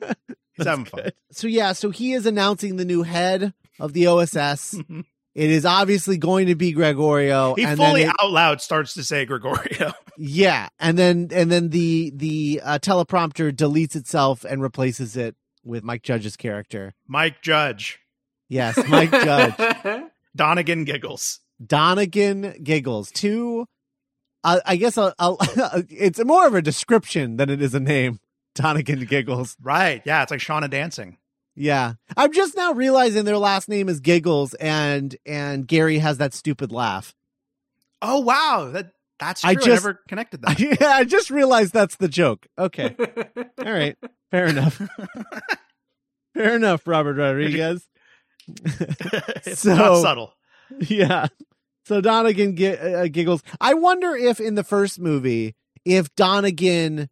He's having fun. so yeah, so he is announcing the new head of the OSS. it is obviously going to be Gregorio. He and fully it- out loud starts to say Gregorio. yeah, and then and then the the uh, teleprompter deletes itself and replaces it with Mike Judge's character. Mike Judge. Yes, Mike Judge. Donnagon giggles. Donnagon giggles. Two, uh, I guess a, a, it's more of a description than it is a name. Donnagon giggles. Right. Yeah. It's like Shauna dancing. Yeah, I'm just now realizing their last name is Giggles, and and Gary has that stupid laugh. Oh, wow. That That's true. I I, just- never connected that. yeah, I just realized that's the joke. Okay, all right, fair enough. Fair enough, Robert Rodriguez. So- not subtle. yeah. So Donnagon gi- uh, giggles. I wonder if in the first movie, if Donnagon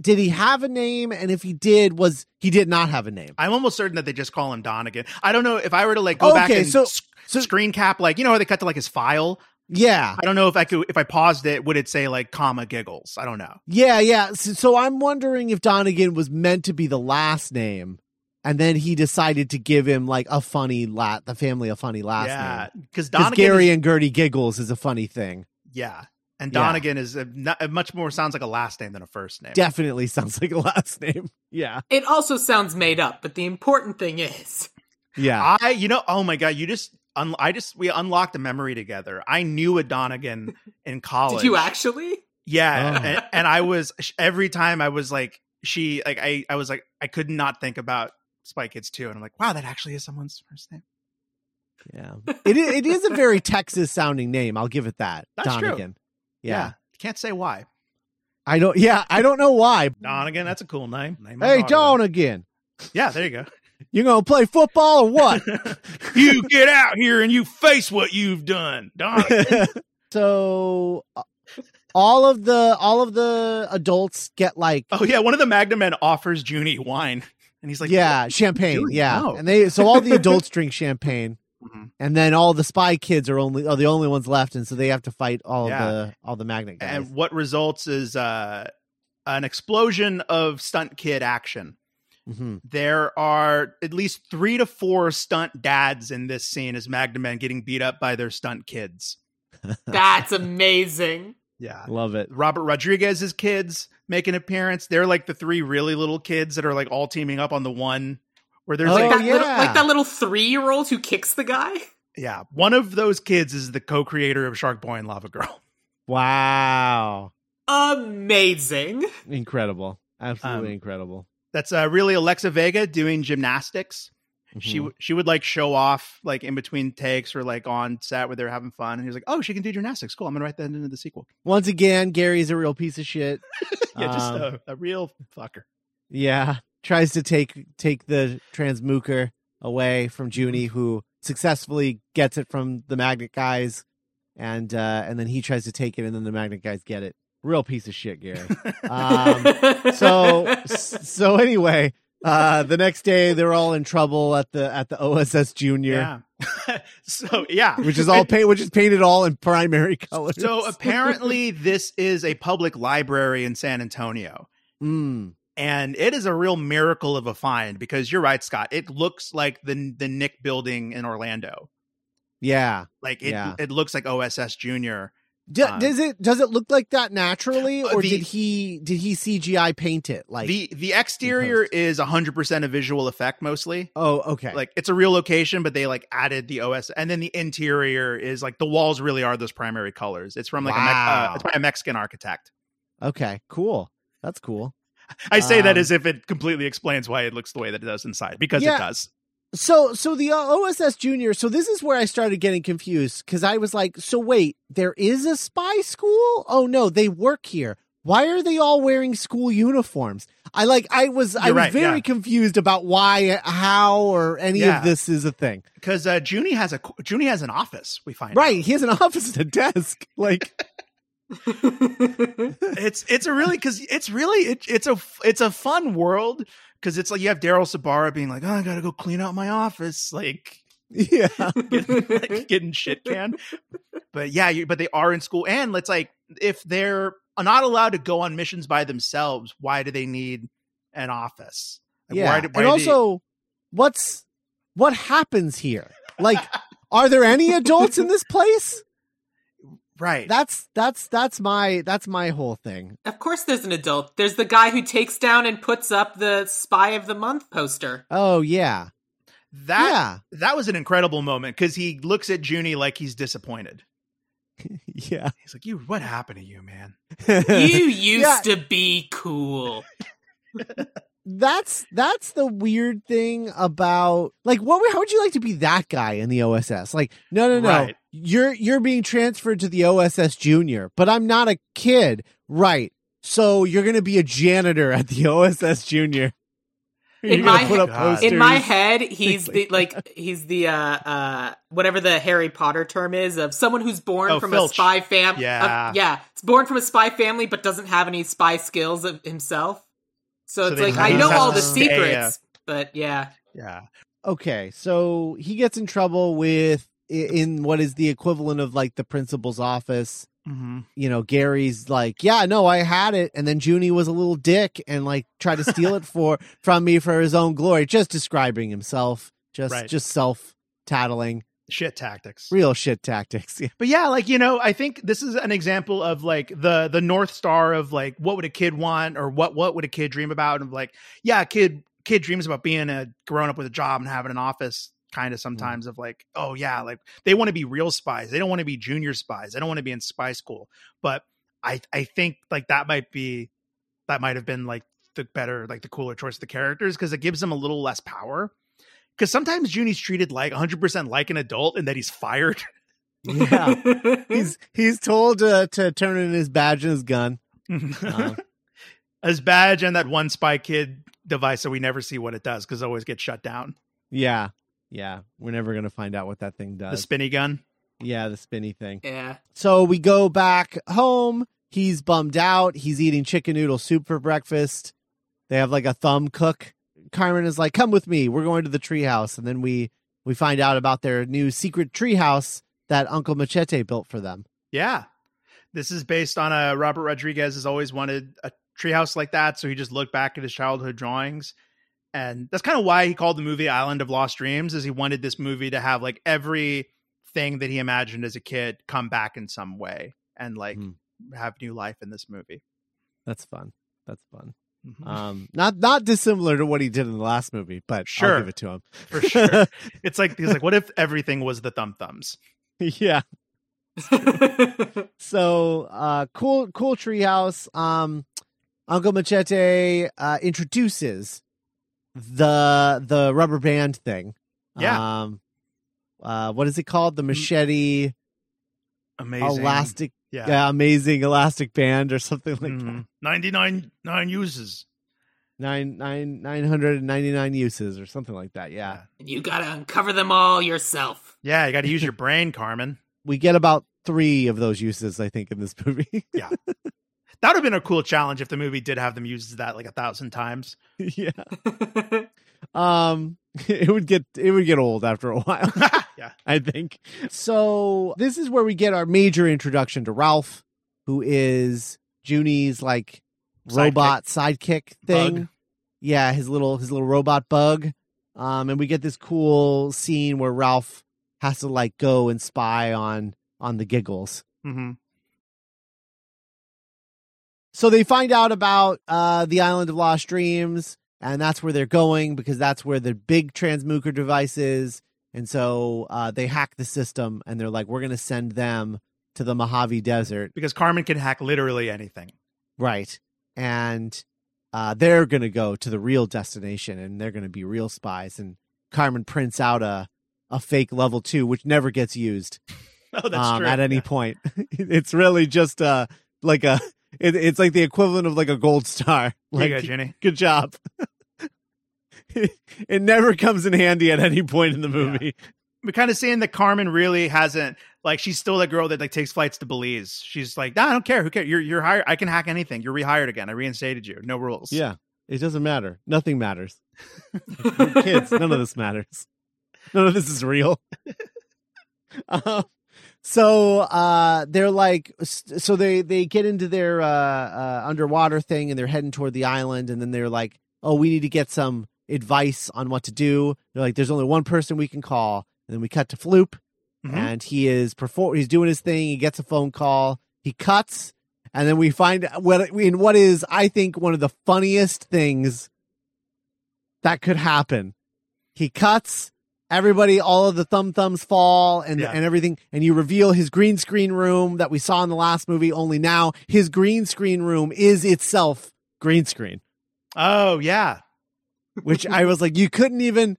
did he have a name, and if he did, was he did not have a name? I'm almost certain that they just call him Donnagon. I don't know if I were to like go back and so- s- so- screen cap, like you know how they cut to like his file. Yeah, I don't know if I could if I paused it, would it say like comma giggles? I don't know. yeah, yeah. So, so I'm wondering if Donnagon was meant to be the last name, and then he decided to give him like a funny lat, the family a funny last yeah, name. because Because Donnagon. Gary is, and Gertie giggles is a funny thing. yeah, and Yeah. Is a, not, a much more sounds like a last name than a first name. Definitely sounds like a last name. Yeah, It also sounds made up, but the important thing is yeah. I, you know, oh my god, you just, un- I just, we unlocked a memory together. I knew a Donnagon in college. Did you actually? Yeah, Oh. and, and I was every time I was like, she, like, I, I was like, I could not think about Spy Kids 2. and I'm like, wow, that actually is someone's first name. Yeah, it is, it is a very Texas sounding name. I'll give it that. That's true. Donnagon. Yeah. Can't say why. I don't. Yeah, I don't know why. Donnagon, that's a cool name. Name Hey, daughter. Donnagon, Yeah, there you go. you gonna play football or what? you get out here and you face what you've done, Donnagon. so, uh, all of the all of the adults get like oh yeah, one of the Magnum men offers Juni wine, and he's like, yeah champagne. Yeah, No. and they so all the adults drink champagne. Mhm. And then all the spy kids are only are the only ones left, and so they have to fight all Yeah. of the all the magnet guys. and what results is uh, an explosion of stunt kid action. Mhm. There are at least three to four stunt dads in this scene as Magnum men getting beat up by their stunt kids. That's amazing. Yeah. Love it. Robert Rodriguez's kids make an appearance. They're like the three really little kids that are like all teaming up on the one where there's Oh, like, Like that, little, like that little three year old who kicks the guy. yeah, one of those kids is the co-creator of Shark Boy and Lava Girl. Wow, Amazing. incredible, absolutely Um, incredible. That's uh, really Alexa Vega doing gymnastics. She Mhm. w- she would like show off like in between takes or like on set where they're having fun, and he was like, "Oh, she can do gymnastics. Cool. I'm gonna write that into the sequel." once again, Gary's a real piece of shit. yeah, just Um, a, a real fucker. Yeah, tries to take take the Transmooker away from Juni, who successfully gets it from the magnet guys, and uh, and then he tries to take it, and then the magnet guys get it. Real piece of shit, Gary. Um, so so anyway, uh, the next day they're all in trouble at the at the OSS Junior, Yeah. so yeah, which is all paint, which is painted all in primary colors. So apparently, this is a public library in San Antonio. Mm, And it is a real miracle of a find because you're right, Scott. It looks like the the Nick building in Orlando. yeah. Like it, Yeah. it looks like OSS Junior. Do, Uh, does it does it look like that naturally, Uh, or the- did he did he CGI paint it like? the the exterior is 100% a visual effect mostly. oh, okay. Like it's a real location, but they like added the OS, and then the interior is like the walls really are those primary colors. It's from like a Me- uh, it's by a Mexican architect. okay, cool. That's cool. I say that Um, as if it completely explains why it looks the way that it does inside because Yeah. it does. So so the uh, OSS Junior. So this is where I started getting confused because I was like, so wait, there is a spy school? Oh no, they work here. Why are they all wearing school uniforms? I like I was I You're was right, very yeah. confused about why, how, or any Yeah. of this is a thing. because uh, Juni has a Juni has an office. We find Right? out. He has an office and a desk. Like It's it's a really because it's really it, it's a it's a fun world because it's like you have Daryl Sabara being like, oh, I gotta go clean out my office, like yeah. getting, like, getting shit canned. But yeah, you, but they are in school, and it's like if they're not allowed to go on missions by themselves. Why do they need an office? Like, yeah, why do- why and also, what's what happens here? Like, are there any adults in this place? Right. That's that's that's my that's my whole thing. Of course, there's an adult. There's the guy who takes down and puts up the Spy of the Month poster. Oh yeah, that that was an incredible moment because he looks at Juni like he's disappointed. yeah, He's like, "You, what happened to you, man?" You used Yeah. to be cool. that's that's the weird thing about like what how would you like to be that guy in the OSS? Like, no, no, no, Right. you're you're being transferred to the OSS Junior, but I'm not a kid, right? So you're gonna be a janitor at the OSS Junior. In You're gonna my put up In my head, he's Things the like he's the uh uh whatever the Harry Potter term is of someone who's born Oh, from Filch. a spy family. Yeah. yeah, it's born from a spy family but doesn't have any spy skills of himself. So, So it's they like I know all the stay, secrets, but yeah. Yeah, okay, so he gets in trouble with in what is the equivalent of like the principal's office. mm-hmm. You know, Gary's like, yeah, no, I had it, and then Junie was a little dick and like tried to steal it for from me for his own glory, just describing himself, just Right. just self tattling, shit tactics. real shit tactics. Yeah. But yeah, like you know, I think this is an example of like the the north star of like what would a kid want or what what would a kid dream about and like yeah, a kid kid dreams about being a grown up with a job and having an office kind of mm-hmm. sometimes of like oh yeah, like they want to be real spies. They don't want to be junior spies. They don't want to be in spy school. But I I think like that might be that might have been like the better like the cooler choice of the characters because it gives them a little less power. Because sometimes Juni's treated like 100% like an adult and that he's fired. Yeah. he's he's told to to turn in his badge and his gun. Uh, his badge and that one spy kid device so we never see what it does because it always gets shut down yeah. Yeah. We're never gonna find out what that thing does. the spinny gun yeah, the spinny thing. yeah. So we go back home. He's bummed out. He's eating chicken noodle soup for breakfast. They have like a thumb cook. Carmen is like, "Come with me. We're going to the treehouse." And then we we find out about their new secret treehouse that Uncle Machete built for them. yeah this is based on a robert rodriguez has always wanted a treehouse like that so he just looked back at his childhood drawings and that's kind of why he called the movie island of lost dreams is he wanted this movie to have like every thing that he imagined as a kid come back in some way and like Mhm. have new life in this movie That's fun. That's fun. Mhm. Um, not not dissimilar to what he did in the last movie, but Sure. I'll give it to him for sure it's like he's like what if everything was the thumb thumbs yeah. So uh cool cool treehouse. Um Uncle Machete uh introduces the the rubber band thing. Yeah. Um uh what is it called? The machete amazing elastic yeah, yeah, amazing elastic band or something like that. Mhm. 99 nine uses Nine nine nine hundred and ninety nine uses or something like that. Yeah. And you gotta uncover them all yourself. Yeah, you got to use your brain, Carmen. We get about three of those uses, I think, in this movie. Yeah. That would have been a cool challenge if the movie did have them use that like a thousand times. yeah. Um it would get it would get old after a while. Yeah. I think. So this is where we get our major introduction to Ralph, who is Juni's like robot sidekick thing. Bug. Yeah, his little his little robot bug. Um, and we get this cool scene where Ralph has to like go and spy on on the giggles. hmm So they find out about uh the island of lost dreams, and that's where they're going because that's where the big Transmooker device is. And so uh, they hack the system, and they're like, "We're going to send them to the Mojave Desert, Because Carmen can hack literally anything. right?" And uh, they're going to go to the real destination, and they're going to be real spies. And Carmen prints out a a fake level two, which never gets used Oh, that's um, true. at any Yeah. point. it's really just uh like a it, it's like the equivalent of like a gold star. Like go, Jenny. good job. it never comes in handy at any point in the movie. We're kind of seeing that Carmen really hasn't like she's still the girl that like takes flights to Belize. She's like, nah, I don't care. Who cares? You're you're hired. I can hack anything. You're rehired again. I reinstated you. No rules. Yeah. It doesn't matter. Nothing matters. Kids, none of this matters. None of this is real. um, so uh they're like so they they get into their uh, uh underwater thing and they're heading toward the island and then they're like oh we need to get some advice on what to do they're like there's only one person we can call and then we cut to floop Mhm. and he is perform he's doing his thing he gets a phone call he cuts and then we find what in what is i think one of the funniest things that could happen he cuts everybody all of the thumb thumbs fall and Yeah. and everything and you reveal his green screen room that we saw in the last movie only now his green screen room is itself green screen Oh yeah. Which i was like you couldn't even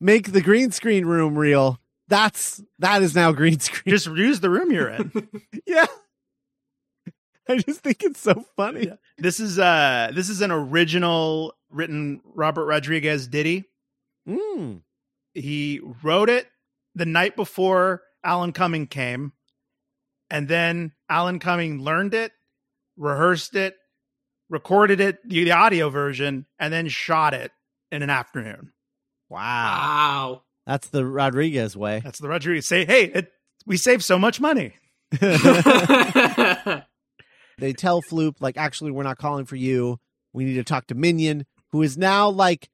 make the green screen room real that's that is now green screen Just use the room you're in. yeah i just think it's so funny Yeah. This is uh this is an original written Robert Rodriguez ditty. Mm. He wrote it the night before Alan Cumming came, and then Alan Cumming learned it, rehearsed it, recorded it, the, the audio version, and then shot it in an afternoon. wow Wow. that's the rodriguez way That's the Rodriguez say, hey, it, we save so much money. they tell Floop, like, actually, we're not calling for you. We need to talk to Minion, who is now like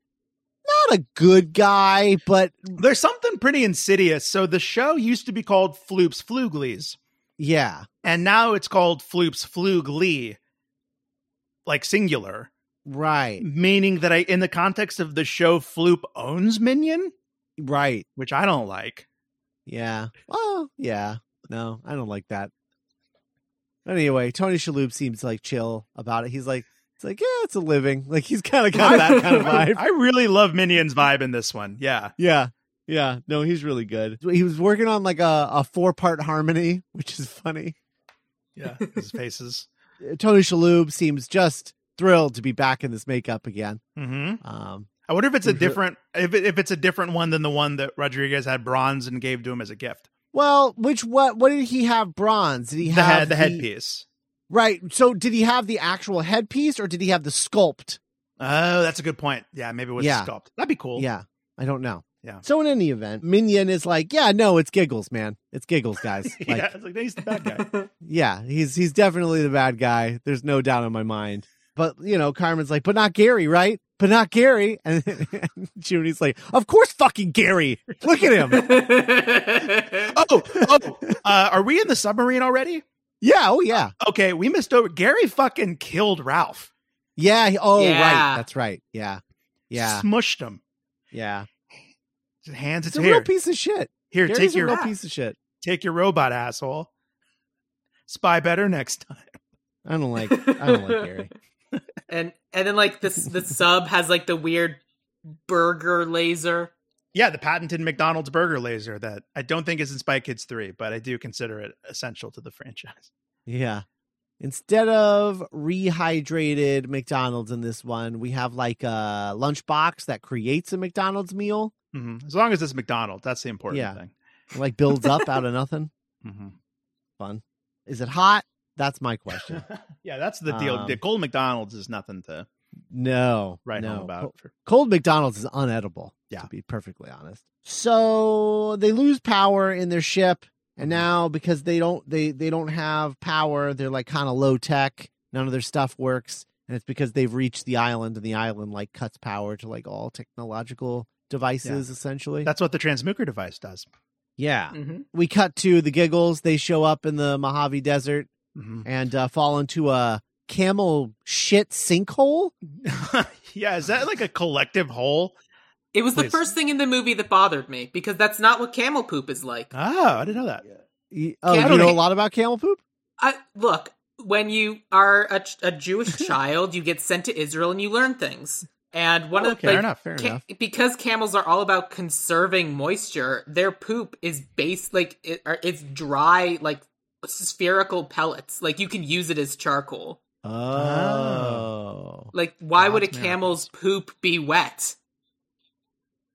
not a good guy, but There's something pretty insidious. So the show used to be called Floops Fooglies, yeah, and now it's called Floops Foogly, like singular, right, meaning that I, in the context of the show, Floop owns Minion, right, which I don't like. yeah. Well, yeah, no, I don't like that. Anyway, Tony Shalhoub seems like chill about it. He's like, it's like, yeah, it's a living. Like he's kind of got that kind of vibe. I really love Minion's vibe in this one. Yeah. Yeah. Yeah. No, he's really good. He was working on like a, a four part harmony, which is funny. Yeah. His faces. Tony Shalhoub seems just thrilled to be back in this makeup again. hmm Um, I wonder if it's a different if it, if it's a different one than the one that Rodriguez had bronze and gave to him as a gift. well, which what what did he have bronze? Did he The have head, the headpiece. Right. So did he have the actual headpiece or did he have the sculpt? Oh, that's a good point. Yeah, maybe it was Yeah. sculpt. That'd be cool. Yeah. I don't know. Yeah. So in any event, Minion is like, yeah, no, it's giggles, man. It's giggles, guys. Like, yeah, it's like he's the bad guy. yeah, he's he's definitely the bad guy. There's no doubt in my mind. But you know, Carmen's like, but not Gary, right? But not Gary. And, and Juni's like, of course, fucking Gary. Look at him. oh, oh, uh, are we in the submarine already? yeah. Oh yeah. Okay, we missed over. Gary fucking killed Ralph. Yeah. he- Oh Yeah. right. That's right. Yeah. Yeah. smushed him. Yeah. Just hands it It's to a here. real piece of shit. here, Gary's take a your real piece of shit. take your robot asshole. Spy better next time. I don't like. I don't like Gary. and and then like this the sub has like the weird burger laser. Yeah, the patented McDonald's burger laser that I don't think is in Spy Kids 3, but I do consider it essential to the franchise. Yeah. Instead of rehydrated McDonald's in this one, we have like a lunchbox that creates a McDonald's meal, hmm As long as it's McDonald's, that's the important Yeah. thing. like builds up out of nothing. hmm Fun. Is it hot? That's my question. yeah, that's the deal. Um, the cold McDonald's is nothing to No. write no. about. Co- For, Cold McDonald's is unedible, Yeah. to be perfectly honest. So they lose power in their ship, and now because they don't they they don't have power, they're like kind of low tech. None of their stuff works, and it's because they've reached the island, and the island like cuts power to like all technological devices, essentially. that's what the Transmooker device does. yeah. Mm-hmm. We cut to the giggles. They show up in the Mojave Desert Mhm. and uh, fall into a camel shit sinkhole. yeah, is that like a collective hole? It was the first thing in the movie that bothered me because that's not what camel poop is like. Oh, I didn't know that. Y- Oh, Yeah, I you don't know a lot about camel poop. I look when you are a, a Jewish child, you get sent to Israel and you learn things. And one of the Fair like, enough. Fair ca- enough. because camels are all about conserving moisture. Their poop is based like it, it's dry, like spherical pellets. Like you can use it as charcoal. Oh, Like why would a God's camel's poop be wet?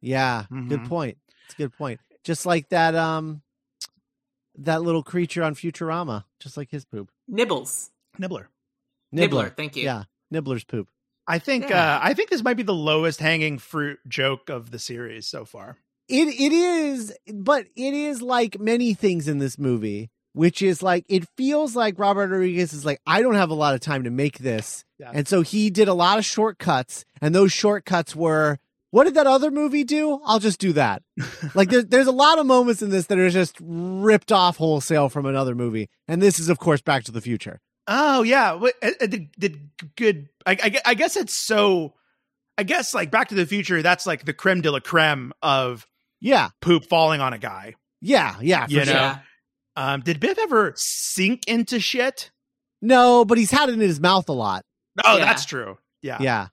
yeah. Good Mhm. point. It's a good point. Just like that, um, that little creature on Futurama, just like his poop. Nibbles, Nibbler. nibbler. Thank you. Yeah, Nibbler's poop. I think Yeah. uh, I think this might be the lowest hanging fruit joke of the series so far. It it is, but it is like many things in this movie. Which is like it feels like Robert Rodriguez is like I don't have a lot of time to make this, Yeah. and so he did a lot of shortcuts, and those shortcuts were. What did that other movie do? I'll just do that. like there's there's a lot of moments in this that are just ripped off wholesale from another movie, and this is of course Back to the Future. Oh yeah, What- uh, uh, did, did good. I, I I guess it's so. I guess like Back to the Future, that's like the creme de la creme of Yeah, poop falling on a guy. yeah, yeah. For You sure. know? Yeah. Um, did Biff ever sink into shit? No, but he's had it in his mouth a lot. Oh, Yeah. that's true. Yeah. Yeah,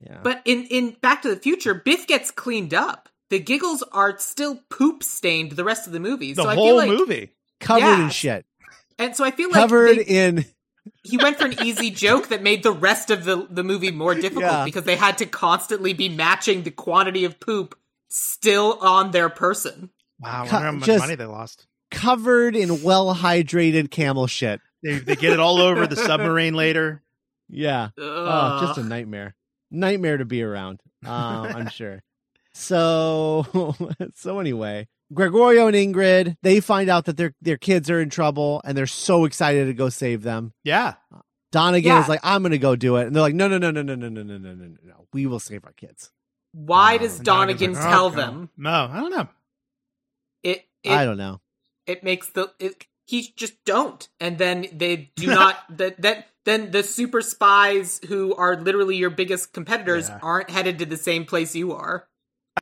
yeah. But in in Back to the Future, Biff gets cleaned up. The giggles are still poop stained the rest of the movie. the so I whole feel like, movie. covered in shit. and so I feel like Covered they- in. he went for an easy joke that made the rest of the the movie more difficult Yeah. because they had to constantly be matching the quantity of poop still on their person. Wow, I wonder how much money they lost. Covered in well hydrated camel shit. They, they get it all over the submarine later. Yeah. Oh, just a nightmare. Nightmare to be around. Um, I'm sure. So, so anyway, Gregorio and Ingrid they find out that their their kids are in trouble, and they're so excited to go save them. Yeah. Donnagon Yeah. is like, "I'm going to go do it," and they're like, "No, no, no, no, no, no, no, no, no, no, no. We will save our kids." Why Oh, does And Donnagon Donnagon's like, tell "Oh, God." them? No, I don't know. It I don't know. It makes the it, he just don't, and then they do not that that then the super spies who are literally your biggest competitors Yeah. aren't headed to the same place you are.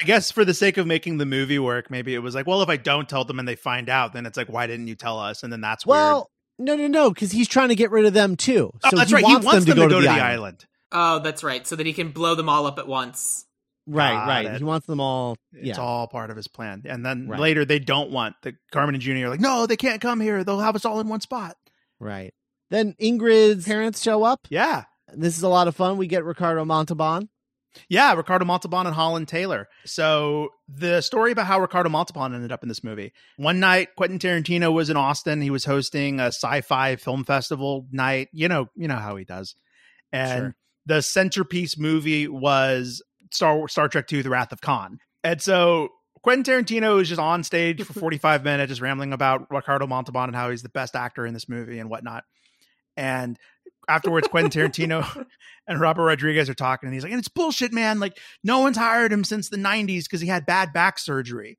I guess for the sake of making the movie work, maybe it was like, well, if I don't tell them and they find out, then it's like, why didn't you tell us? And then that's Well, no, no, no, because he's trying to get rid of them too. Oh, so oh, that's he right. Wants he wants them, to go, to, the, island. island. Oh, that's right. So that he can blow them all up at once. Right, right. it. He wants them all. It's all part of his plan. And then Right. later they don't want the Carmen and Junior are like, no, they can't come here. They'll have us all in one spot. Right. Then Ingrid's parents show up. Yeah. This is a lot of fun. We get Ricardo Montalban. Yeah, Ricardo Montalban and Holland Taylor. So the story about how Ricardo Montalban ended up in this movie. One night, Quentin Tarantino was in Austin. He was hosting a sci-fi film festival night. You know, you know how he does. And Sure. the centerpiece movie was Star Star Trek II: The Wrath of Khan. And so Quentin Tarantino is just on stage for 45 minutes, just rambling about Ricardo Montalban and how he's the best actor in this movie and whatnot. And afterwards, Quentin Tarantino and Robert Rodriguez are talking, and he's like, and it's bullshit, man. Like, no one's hired him since the 90s because he had bad back surgery.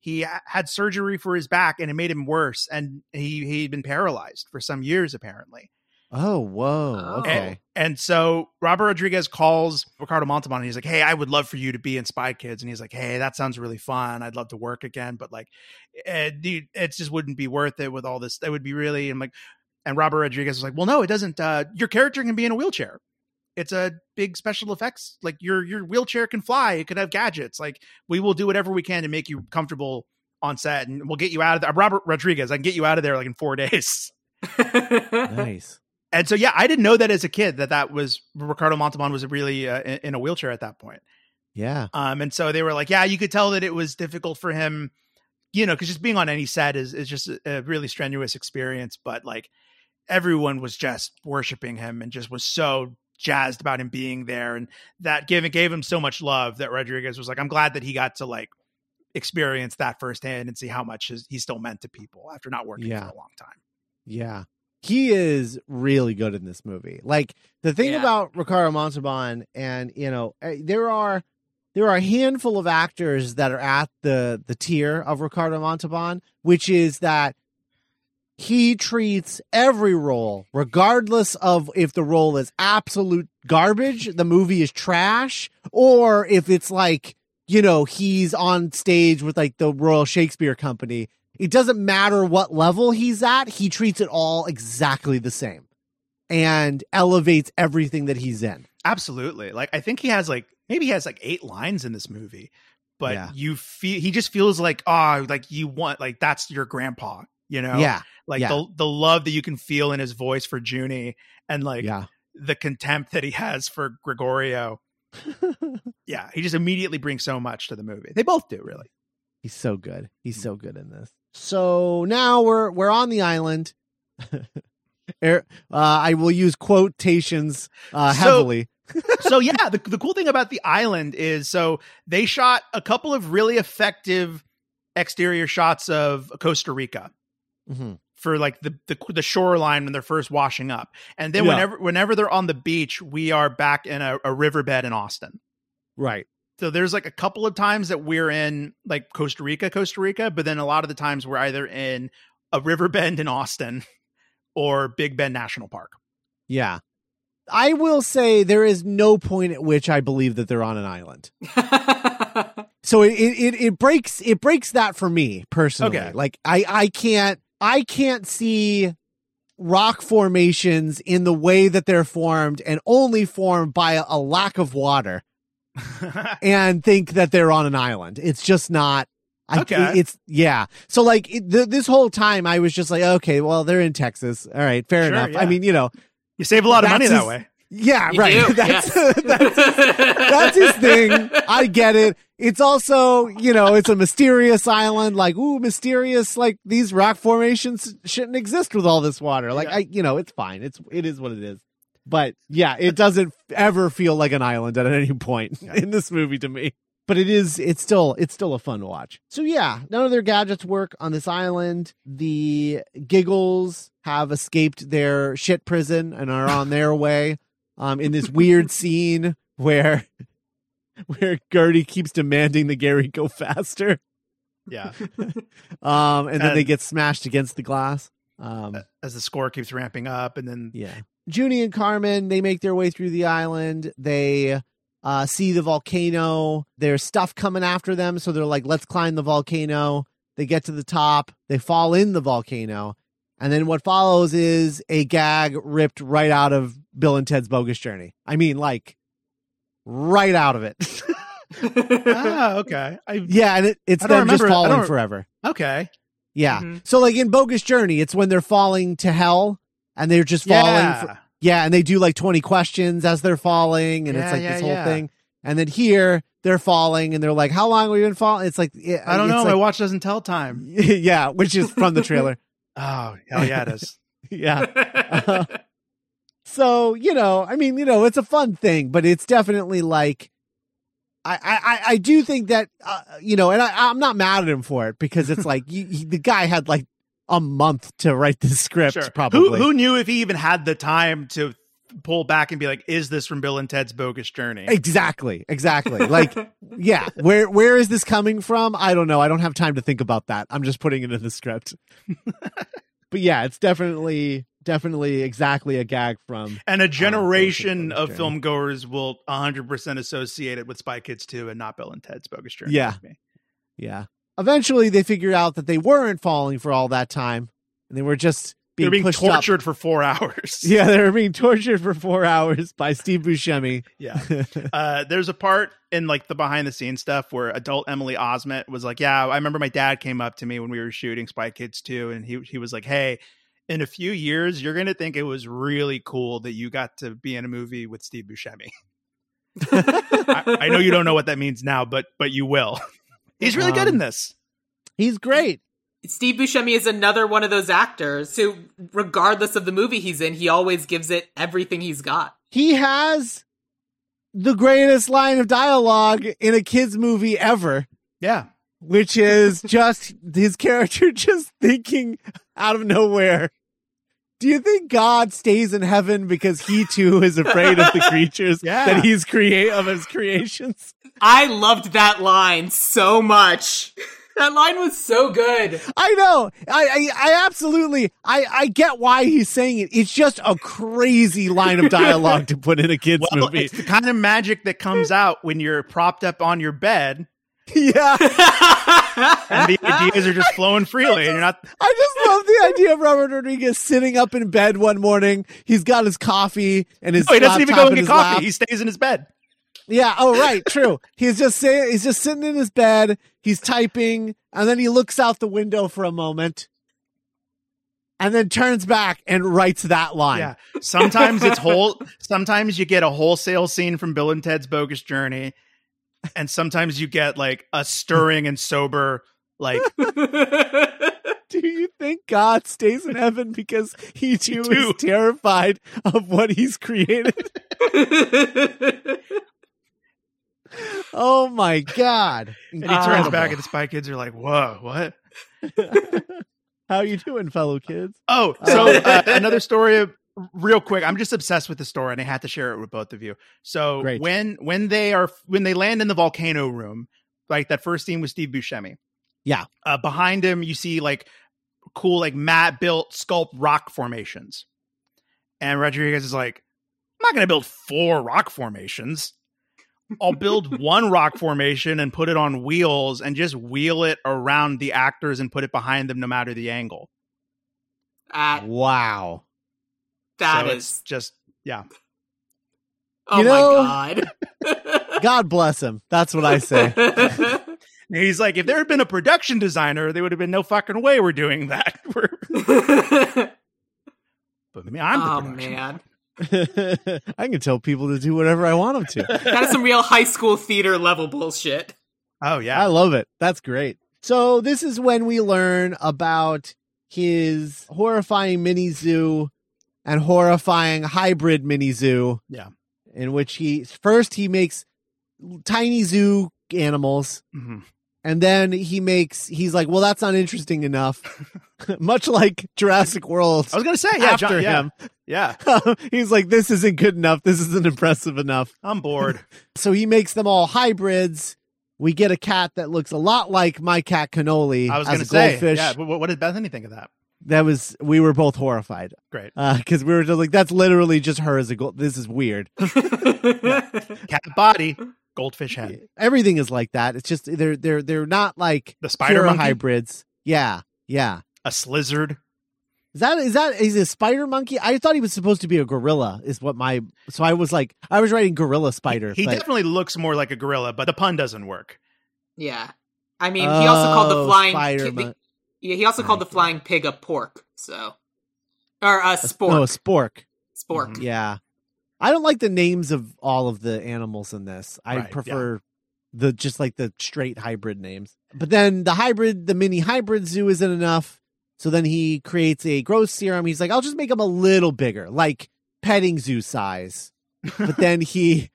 He had surgery for his back and it made him worse. And he, he'd been paralyzed for some years, apparently. Oh, whoa. Oh. Okay. And, and so Robert Rodriguez calls Ricardo Montalban and he's like, Hey, I would love for you to be in Spy Kids. And he's like, Hey, that sounds really fun. I'd love to work again. But like, eh, dude, it just wouldn't be worth it with all this. It would be really, I'm like, and Robert Rodriguez was like, Well, no, it doesn't. Uh, your character can be in a wheelchair. It's a big special effects. Like your your wheelchair can fly. It could have gadgets. Like we will do whatever we can to make you comfortable on set, and we'll get you out of there. Robert Rodriguez, I can get you out of there like in four days. Nice. And so, yeah, I didn't know that as a kid that that was Ricardo Montalban was really uh, in, in a wheelchair at that point. Yeah. Um, and so they were like, yeah, you could tell that it was difficult for him, you know, because just being on any set is is just a, really strenuous experience. But like everyone was just worshiping him and just was so jazzed about him being there, and that gave it gave him so much love that Rodriguez was like, I'm glad that he got to like experience that firsthand and see how much his, he still meant to people after not working Yeah. for a long time. Yeah. He is really good in this movie. Like the thing Yeah. about Ricardo Montalban and you know, eh, there are there are a handful of actors that are at the the tier of Ricardo Montalban, which is that he treats every role, regardless of if the role is absolute garbage, the movie is trash, or if it's like, you know, he's on stage with like the Royal Shakespeare Company. It doesn't matter what level he's at, he treats it all exactly the same and elevates everything that he's in. Absolutely. Like I think he has like maybe he has like eight lines in this movie, but Yeah. you feel he just feels like oh like you want like that's your grandpa, you know? Yeah. Like yeah. the the love that you can feel in his voice for Juni and like yeah. the contempt that he has for Gregorio. Yeah, he just immediately brings so much to the movie. They both do, really. He's so good. He's mm. so good in this. So now we're we're on the island. Uh, I will use quotations uh, heavily. so yeah, the the cool thing about the island is so they shot a couple of really effective exterior shots of Costa Rica. hmm for like the, the the shoreline when they're first washing up, and then Yeah. whenever whenever they're on the beach, we are back in a, a riverbed in Austin. Right. So there's like a couple of times that we're in like Costa Rica, Costa Rica, but then a lot of the times we're either in a river bend in Austin or Big Bend National Park. Yeah. I will say there is no point at which I believe that they're on an island. So it it it, it breaks it breaks that for me personally. Okay. Like I I can't I can't see rock formations in the way that they're formed and only formed by a, a lack of water and think that they're on an island. It's just not. I, Okay. It's yeah. So like it, th- this whole time, I was just like, okay, well, they're in Texas. All right, fair Sure, enough. yeah. I mean, you know, you save a lot of money That's that way. yeah, You right. do, that's, yes. that's that's his thing. I get it. It's also, you know, it's a mysterious island. Like, ooh, mysterious. Like these rock formations shouldn't exist with all this water. Like, Yeah. I, you know, it's fine. It's it is what it is. But yeah, it doesn't ever feel like an island at any point in this movie to me. But it is. It's still. It's still a fun watch. So yeah, none of their gadgets work on this island. The giggles have escaped their shit prison and are on their way um, in this weird scene where where Gertie keeps demanding the Gary go faster, Yeah. um, and then they get smashed against the glass. Um, As the score keeps ramping up, and then yeah, Juni and Carmen they make their way through the island. They uh, see the volcano. There's stuff coming after them, so they're like, "Let's climb the volcano." They get to the top. They fall in the volcano. And then what follows is a gag ripped right out of Bill and Ted's Bogus Journey. I mean, like, right out of it. ah, okay, I yeah, and it, it's them just remember- I falling forever. okay, Yeah. Mhm. So, like in Bogus Journey, it's when they're falling to hell and they're just falling. yeah, For, yeah, and they do like 20 questions as they're falling, and it's like yeah, this whole yeah. thing. And then here, they're falling, and they're like, How long have we been falling? It's like, yeah, I don't know. My watch doesn't tell time. yeah, which is from the trailer. Oh hell yeah, it is. yeah. Uh, so you know i mean you know it's a fun thing but it's definitely like i i I- i do think that uh, you know and I, i'm not mad at him for it because it's like you, he, the guy had like a month to write this script Sure. probably Who who knew if he even had the time to pull back and be like, "Is this from Bill and Ted's Bogus Journey?" exactly exactly like yeah where where is this coming from i don't know i don't have time to think about that i'm just putting it in the script but yeah it's definitely definitely exactly a gag from And a generation of film goers will 100% associate it with Spy Kids 2 and not Bill and Ted's Bogus Journey. Yeah. Yeah. Eventually, they figured out that they weren't falling for all that time, and they were just being, being pushed up. tortured for four hours. Yeah, they were being tortured for four hours by Steve Buscemi. Yeah. Uh, there's a part in like the behind the scenes stuff where adult Emily Osment was like, "Yeah, I remember my dad came up to me when we were shooting Spy Kids 2 and he he was like, "Hey, in a few years, you're gonna think it was really cool that you got to be in a movie with Steve Buscemi." I, I know you don't know what that means now, but but you will. He's really good Um, in this. He's great. Steve Buscemi is another one of those actors who, regardless of the movie he's in, he always gives it everything he's got. He has the greatest line of dialogue in a kids movie ever, Yeah. which is just his character just thinking out of nowhere. Do you think God stays in heaven because he too is afraid of the creatures Yeah. that he's create of his creations? I loved that line so much. That line was so good. I know. I, I, I absolutely, I, I get why he's saying it. It's just a crazy line of dialogue to put in a kids Well, movie. it's the kind of magic that comes out when you're propped up on your bed Yeah. And the ideas are just flowing freely and you're not I just love the idea of Robert Rodriguez sitting up in bed one morning. He's got his coffee and his Oh, he doesn't even go and get coffee. lap. He stays in his bed. Yeah. Oh, right. True. he's just saying, he's just sitting in his bed. He's typing and then he looks out the window for a moment and then turns back and writes that line. Yeah. Sometimes it's whole. Sometimes you get a wholesale scene from Bill and Ted's Bogus Journey, and sometimes you get like a stirring and sober like Do you think God stays in heaven because he too is terrified of what he's created? Oh my God. and he turns Ah. back and the spy kids are like, "Whoa, what?" How you doing, fellow kids? Oh, so uh, another story real quick. I'm just obsessed with the story and I had to share it with both of you. So Great. when when they are when they land in the volcano room, like that first scene with Steve Buscemi. Yeah. Uh, behind him you see like cool like matte built sculpt rock formations. And Rodriguez is like, I'm not going to build four rock formations. I'll build one rock formation and put it on wheels and just wheel it around the actors and put it behind them no matter the angle. That Wow. That so is. just yeah. Oh You know- my god. God bless him. That's what I say. He's like, if there had been a production designer, there would have been no fucking way we're doing that. But I mean, I'm the oh production. man, I can tell people to do whatever I want them to. that is some real high school theater level bullshit. Oh yeah, I love it. That's great. So this is when we learn about his horrifying mini zoo and horrifying hybrid mini zoo. Yeah. In which he first he makes tiny zoo animals Mhm. and then he makes he's like, "Well, that's not interesting enough." Much like Jurassic World I was gonna say yeah, after John, yeah, him. yeah. he's like, "This isn't good enough. This isn't impressive enough." I'm bored. So he makes them all hybrids. We get a cat that looks a lot like my cat Cannoli I was gonna say, goldfish. yeah. What, what did Bethany think of that? That was we were both horrified Great. Uh, because we were just like, "That's literally just her as a gold." This is weird. Cat body, goldfish head, Everything is like that. It's just they're they're they're not like the spider hybrids. Yeah, yeah. a slizzard. Is that is that is a spider monkey? I thought he was supposed to be a gorilla. Is what my so I was like I was writing gorilla spider. He but- definitely looks more like a gorilla, but the pun doesn't work. yeah, I mean, he also called the Oh, flying. spider ki- mon- yeah, he also called the flying pig a pork. So, or a spork. No, a spork. spork. Mhm. Yeah. I don't like the names of all of the animals in this. I Right, prefer the just like the straight hybrid names. But then the hybrid, the mini hybrid zoo isn't enough. So then he creates a growth serum. He's like, I'll just make them a little bigger, like petting zoo size. But then he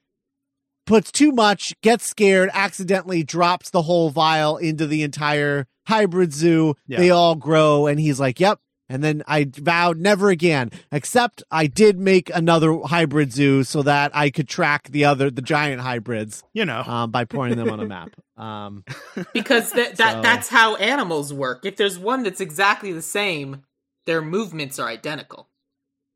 puts too much, gets scared, accidentally drops the whole vial into the entire hybrid zoo. Yeah. They all grow, and he's like, Yep. And then I vowed never again, except I did make another hybrid zoo so that I could track the other, the giant hybrids, You know, um, by pointing them on a map. Um, because that, that So- that's how animals work. If there's one that's exactly the same, their movements are identical.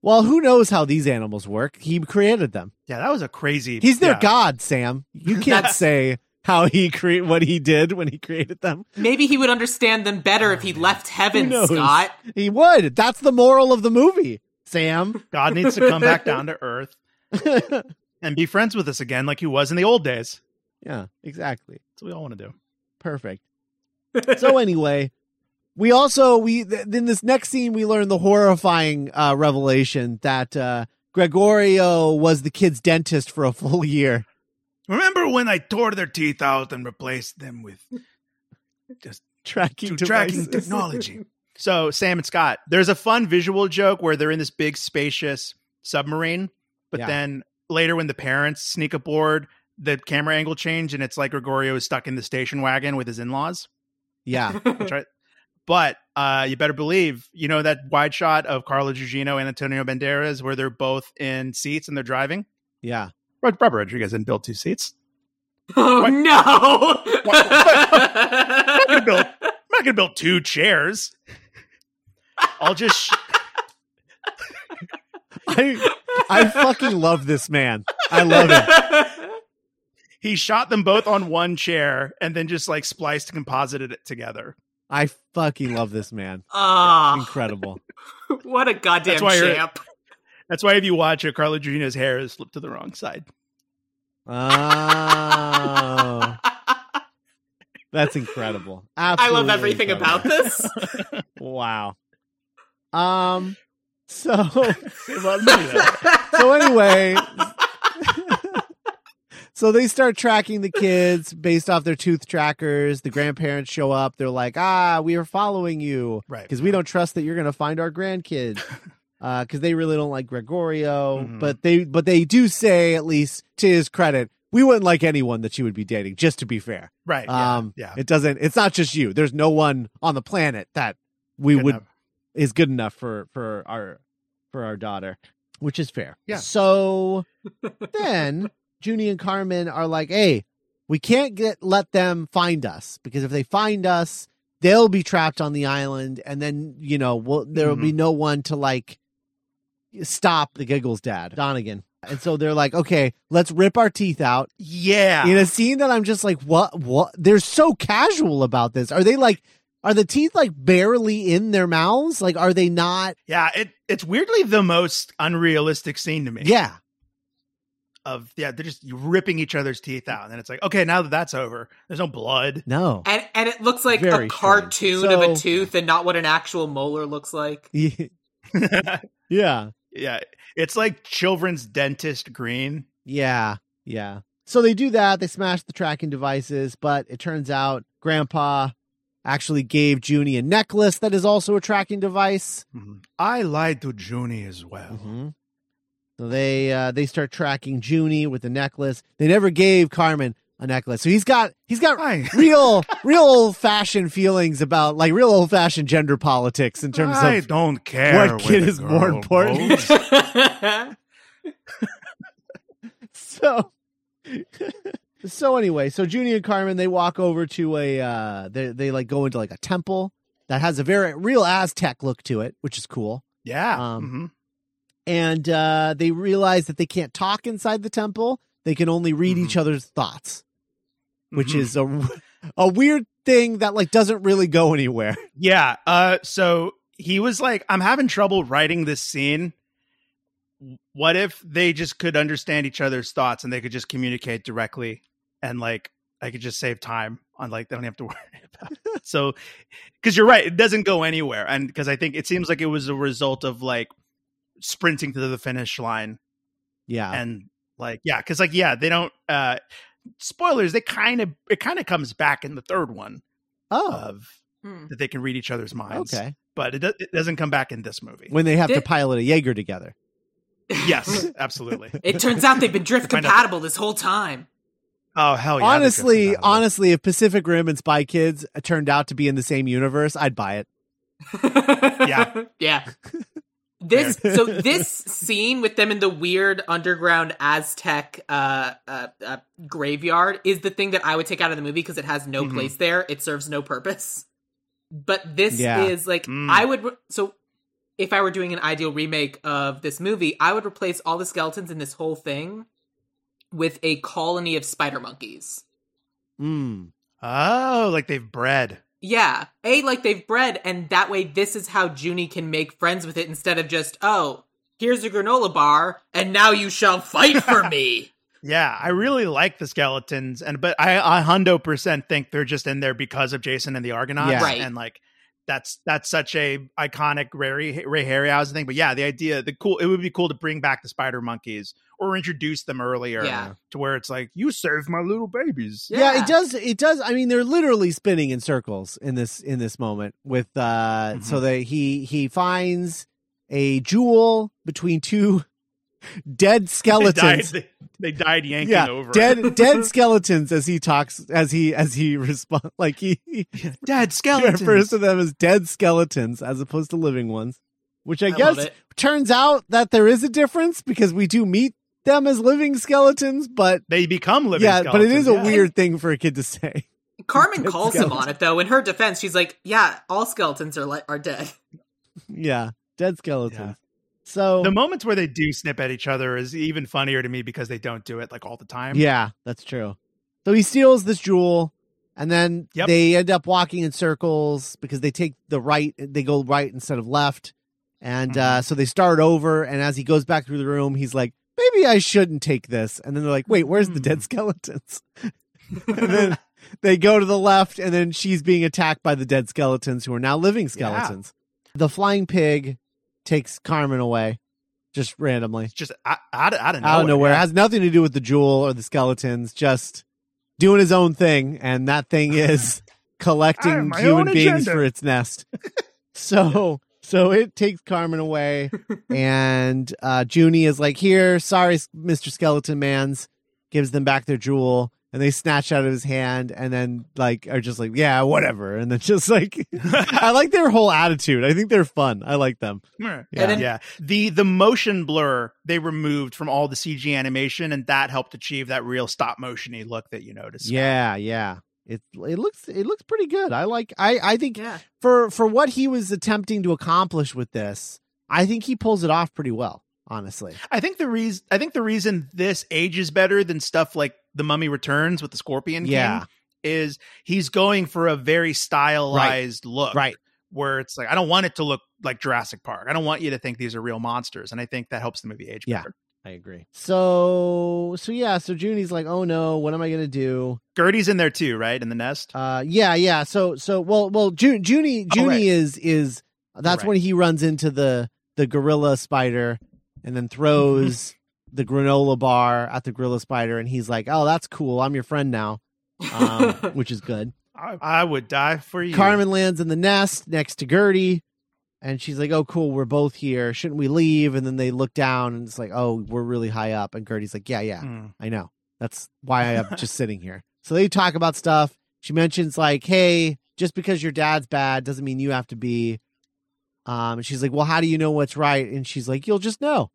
Well, who knows how these animals work? He created them. yeah, that was a crazy. He's their yeah. god, Sam. You can't say how he create what he did when he created them. Maybe he would understand them better if he left heaven. Scott. He would. That's the moral of the movie, Sam. God needs to come back down to earth and be friends with us again, like he was in the old days. yeah, exactly. That's what we all want to do. Perfect. So anyway, we also we th- in this next scene we learn the horrifying uh, revelation that uh, Gregorio was the kid's dentist for a full year. Remember when I tore their teeth out and replaced them with just Tracking tracking technology? So, Sam and Scott, there's a fun visual joke where they're in this big spacious submarine, but Yeah. then later when the parents sneak aboard, the camera angle change and it's like Gregorio is stuck in the station wagon with his in-laws. Yeah, Which I, but uh, you better believe, you know that wide shot of Carla Gugino and Antonio Banderas where they're both in seats and they're driving. yeah. Robert Rodriguez didn't build two seats. Oh What? no! I'm not gonna build. I'm not gonna build two chairs. I'll just. Sh- I I fucking love this man. I love it. he shot them both on one chair and then just like spliced and composited it together. I fucking love this man. Ah, Incredible. what a goddamn That's why champ! That's why if you watch it, Carla Gugino's hair is flipped to the wrong side. Oh, that's incredible. I love everything incredible. about this. Wow. Um. So so anyway. So they start tracking the kids based off their tooth trackers. The grandparents show up. They're like, "Ah, we are following you right. because we don't trust that you're going to find our grandkids. Because they really don't like Gregorio, Mhm. but they but they do say at least to his credit, we wouldn't like anyone that you would be dating. Just to be fair, Right. Yeah. um, yeah. it doesn't. It's not just you. There's no one on the planet that we Good would enough. is good enough for for our for our daughter, which is fair. Yeah. So then Juni and Carmen are like, "Hey, we can't get let them find us because if they find us, they'll be trapped on the island, and then you know, we'll, there will be mm-hmm. no one to like stop the Giggles dad, Donnagon." And so they're like, "Okay, let's rip our teeth out." Yeah. In a scene that I'm just like, "What? What?" They're so casual about this. Are they like? Are the teeth like barely in their mouths? Like, are they not? yeah, it it's weirdly the most unrealistic scene to me. Yeah. Of yeah, they're just ripping each other's teeth out, and then it's like, okay, now that that's over, there's no blood. No. And and it looks like Very a strange. cartoon of a tooth and not what an actual molar looks like. yeah. yeah, it's like children's dentist green. Yeah. Yeah. So they do that. They smash the tracking devices, but it turns out Grandpa actually gave Juni a necklace that is also a tracking device. Mhm. I lied to Juni as well. Mm-hmm. So they uh, they start tracking Juni with the necklace. They never gave Carmen a necklace, so he's got he's got I, real real old fashioned feelings about like real old fashioned gender politics in terms I of don't care. what kid is more important. so so anyway so Juni and Carmen they walk over to a uh they they like go into like a temple that has a very real Aztec look to it which is cool yeah. Um, mhm. And uh they realize that they can't talk inside the temple they can only read Mhm. each other's thoughts which Mhm. is a a weird thing that like doesn't really go anywhere Yeah. Uh so he was like, I'm having trouble writing this scene. What if they just could understand each other's thoughts and they could just communicate directly and like I could just save time on like they don't have to worry about it. So because you're right, it doesn't go anywhere. And because I think it seems like it was a result of like sprinting to the finish line yeah and like yeah, because like yeah, they don't uh spoilers, they kind of it kind of comes back in the third one oh of Hmm. that they can read each other's minds okay but it, do- it doesn't come back in this movie. when they have to Thi- pilot a Jaeger together yes, absolutely. It turns out they've been drift compatible this whole time. Oh hell yeah! honestly, they're just compatible. honestly, if Pacific Rim and Spy Kids turned out to be in the same universe, I'd buy it. yeah. Yeah. This so this scene with them in the weird underground Aztec uh, uh, uh, graveyard is the thing that I would take out of the movie because it has no Mhm. place there. It serves no purpose. But this Yeah. is like Mm. I would re- so if I were doing an ideal remake of this movie, I would replace all the skeletons in this whole thing with a colony of spider monkeys. Mm. oh, like they've bred. Yeah. A, like they've bred, and that way this is how Juni can make friends with it instead of just, oh, here's a granola bar, and now you shall fight for me. Yeah, I really like the skeletons, and but I I hundo percent think they're just in there because of Jason and the Argonauts, Yeah. Right. and like that's that's such a iconic Ray Ray Harryhausen thing. But yeah, the idea, the cool, it would be cool to bring back the spider monkeys or introduce them earlier, Yeah. to where it's like you saved my little babies. Yeah. Yeah. it does. It does. I mean, they're literally spinning in circles in this in this moment. With uh, so Mhm. they he he finds a jewel between two dead They died, skeletons. they, they died yanking yeah, over. dead dead skeletons. As he talks, as he as he responds, like he, he dead skeletons. refers to them as dead skeletons as opposed to living ones. Which I, I guess turns out that there is a difference because we do meet them as living skeletons, but They become living. yeah, but it is a yeah. weird thing for a kid to say. Carmen Dead calls him on it, though. In her defense, she's like, yeah, all skeletons are, li- are dead. Yeah, dead skeletons. Yeah. So The moments where they do snip at each other is even funnier to me because they don't do it like all the time. yeah, that's true. So he steals this jewel, and then Yep. they end up walking in circles because they take the right. They go right instead of left, and Mm-hmm. uh, so they start over. And as he goes back through the room, he's like, "Maybe I shouldn't take this." And then they're like, "Wait, where's the dead Hmm. skeletons?" and then they go to the left, and then she's being attacked by the dead skeletons who are now living skeletons. The flying pig takes Carmen away just randomly It's just out, out, out of nowhere. out of nowhere. It yeah. has nothing to do with the jewel or the skeletons, just doing his own thing. And that thing is collecting human beings for its nest. so. So it takes Carmen away, and uh, Juni is like, "Here, sorry, Mister Skeleton Man's," gives them back their jewel, and they snatch out of his hand and then like are just like yeah whatever and then just like I like their whole attitude. I think they're fun. I like them. Yeah, Yeah. yeah. The the motion blur they removed from all the CG animation, and that helped achieve that real stop motiony look that you noticed. Yeah, yeah. It it looks it looks pretty good. I like I I think Yeah. for for what he was attempting to accomplish with this, I think he pulls it off pretty well. Honestly, I think the reason I think the reason this ages better than stuff like The Mummy Returns with the Scorpion King Yeah. is he's going for a very stylized look. right? Where it's like I don't want it to look like Jurassic Park. I don't want you to think these are real monsters. And I think that helps the movie age Yeah. better. I agree. So so yeah. So Juni's like, oh no, what am I gonna do? Gertie's in there too, right? In the nest. Uh, yeah, yeah. So so well well Ju- Juni Oh, Juni right. is is that's Right. when he runs into the the gorilla spider and then throws the granola bar at the gorilla spider and he's like, oh that's cool. I'm your friend now, um, which is good. I, I would die for you. Carmen lands in the nest next to Gertie, and she's like, "Oh, cool, we're both here. Shouldn't we leave?" And then they look down, and it's like, "Oh, we're really high up." And Gertie's like, "Yeah, yeah, Mm. I know. That's why I'm just sitting here." So they talk about stuff. She mentions like, "Hey, just because your dad's bad doesn't mean you have to be." Um, and she's like, "Well, how do you know what's right?" And she's like, "You'll just know."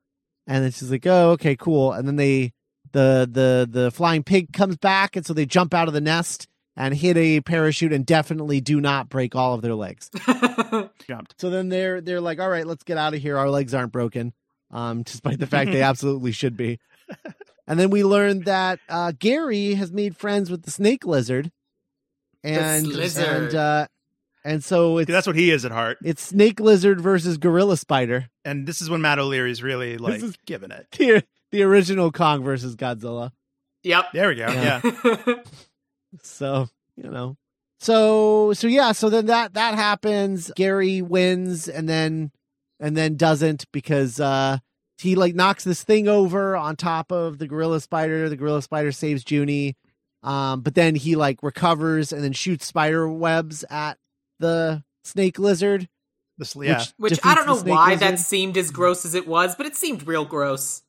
And then she's like, "Oh, okay, cool." And then they, the the the flying pig comes back, and so they jump out of the nest and hit a parachute and definitely do not break all of their legs. Jumped. So then they're they're like, all right, let's get out of here. Our legs aren't broken, um, despite the fact they absolutely should be. And then we learned that uh, Gary has made friends with the snake lizard, and lizard. and uh, and so it's That's what he is at heart. it's snake lizard versus gorilla spider. And this is when Matt O'Leary's really like is- giving it. The the original Kong versus Godzilla. yep. There we go. Yeah. Yeah. So you know, so so yeah, so then that that happens. Gary wins, and then and then doesn't because uh he like knocks this thing over on top of the gorilla spider. The gorilla spider saves Juni, um, but then he like recovers and then shoots spider webs at the snake lizard. This, yeah. Which, Which I don't know why lizard. that seemed as gross as it was, but it seemed real gross.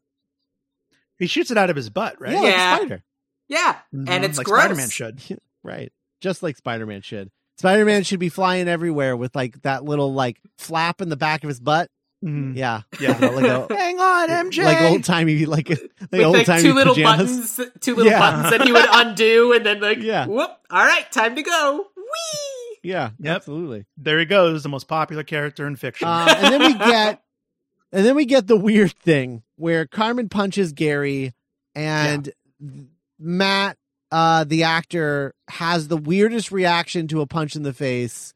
he shoots it out of his butt, right? yeah, like a spider. Yeah, Mhm, and it's like gross. Spider-Man should. right, just like Spider Man should. Spider Man should be flying everywhere with like that little like flap in the back of his butt. Mhm. Yeah, Yeah. like a, Hang on, MJ. like old timey, like like With old like timey two little pajamas. buttons, two little Yeah. buttons that he would undo, and then like, Yeah. whoop! All right, time to go. Whee! Yeah, Yep. absolutely. there he goes, the most popular character in fiction. Um, and then we get, and then we get the weird thing where Carmen punches Gary, and Matt, uh, the actor, has the weirdest reaction to a punch in the face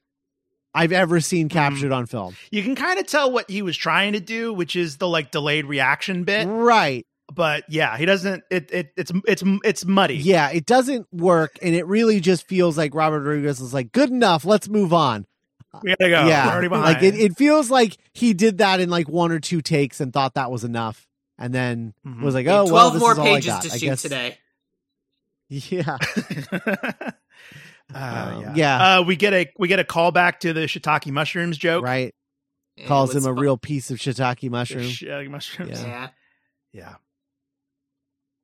I've ever seen captured on film. you can kind of tell what he was trying to do, which is the like delayed reaction bit. Right. But yeah, he doesn't. It, it it's it's it's muddy. Yeah, it doesn't work, and it really just feels like Robert Rodriguez is like, good enough, let's move on. we gotta go. yeah, We're already behind. like it, it feels like he did that in like one or two takes and thought that was enough, and then Mhm. was like, We have oh well, Twelve this more is all I pages got. to I shoot guess. today. Yeah, Uh, Um, yeah. yeah. Uh, we get a we get a callback to the shiitake mushrooms joke. right. Yeah, Calls him a fun. real piece of shiitake The mushroom. shiitake mushrooms. Yeah. Yeah.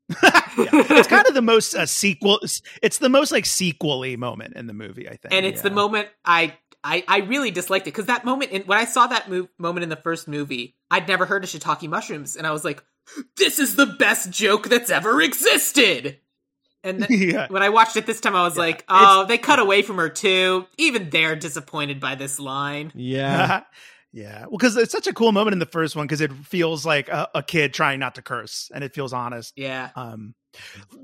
Yeah. Yeah. It's kind of the most uh, sequel. It's the most like sequely moment in the movie. I think, and it's the moment I I, I really disliked it because that moment in, when I saw that move, moment in the first movie, I'd never heard of shiitake mushrooms, and I was like, "This is the best joke that's ever existed." And then, yeah. when I watched it this time, I was Yeah. like, "Oh, they cut away from her too." Even they're disappointed by this line. Yeah, yeah. Well, because it's such a cool moment in the first one because it feels like a, a kid trying not to curse, and it feels honest. Yeah, Um,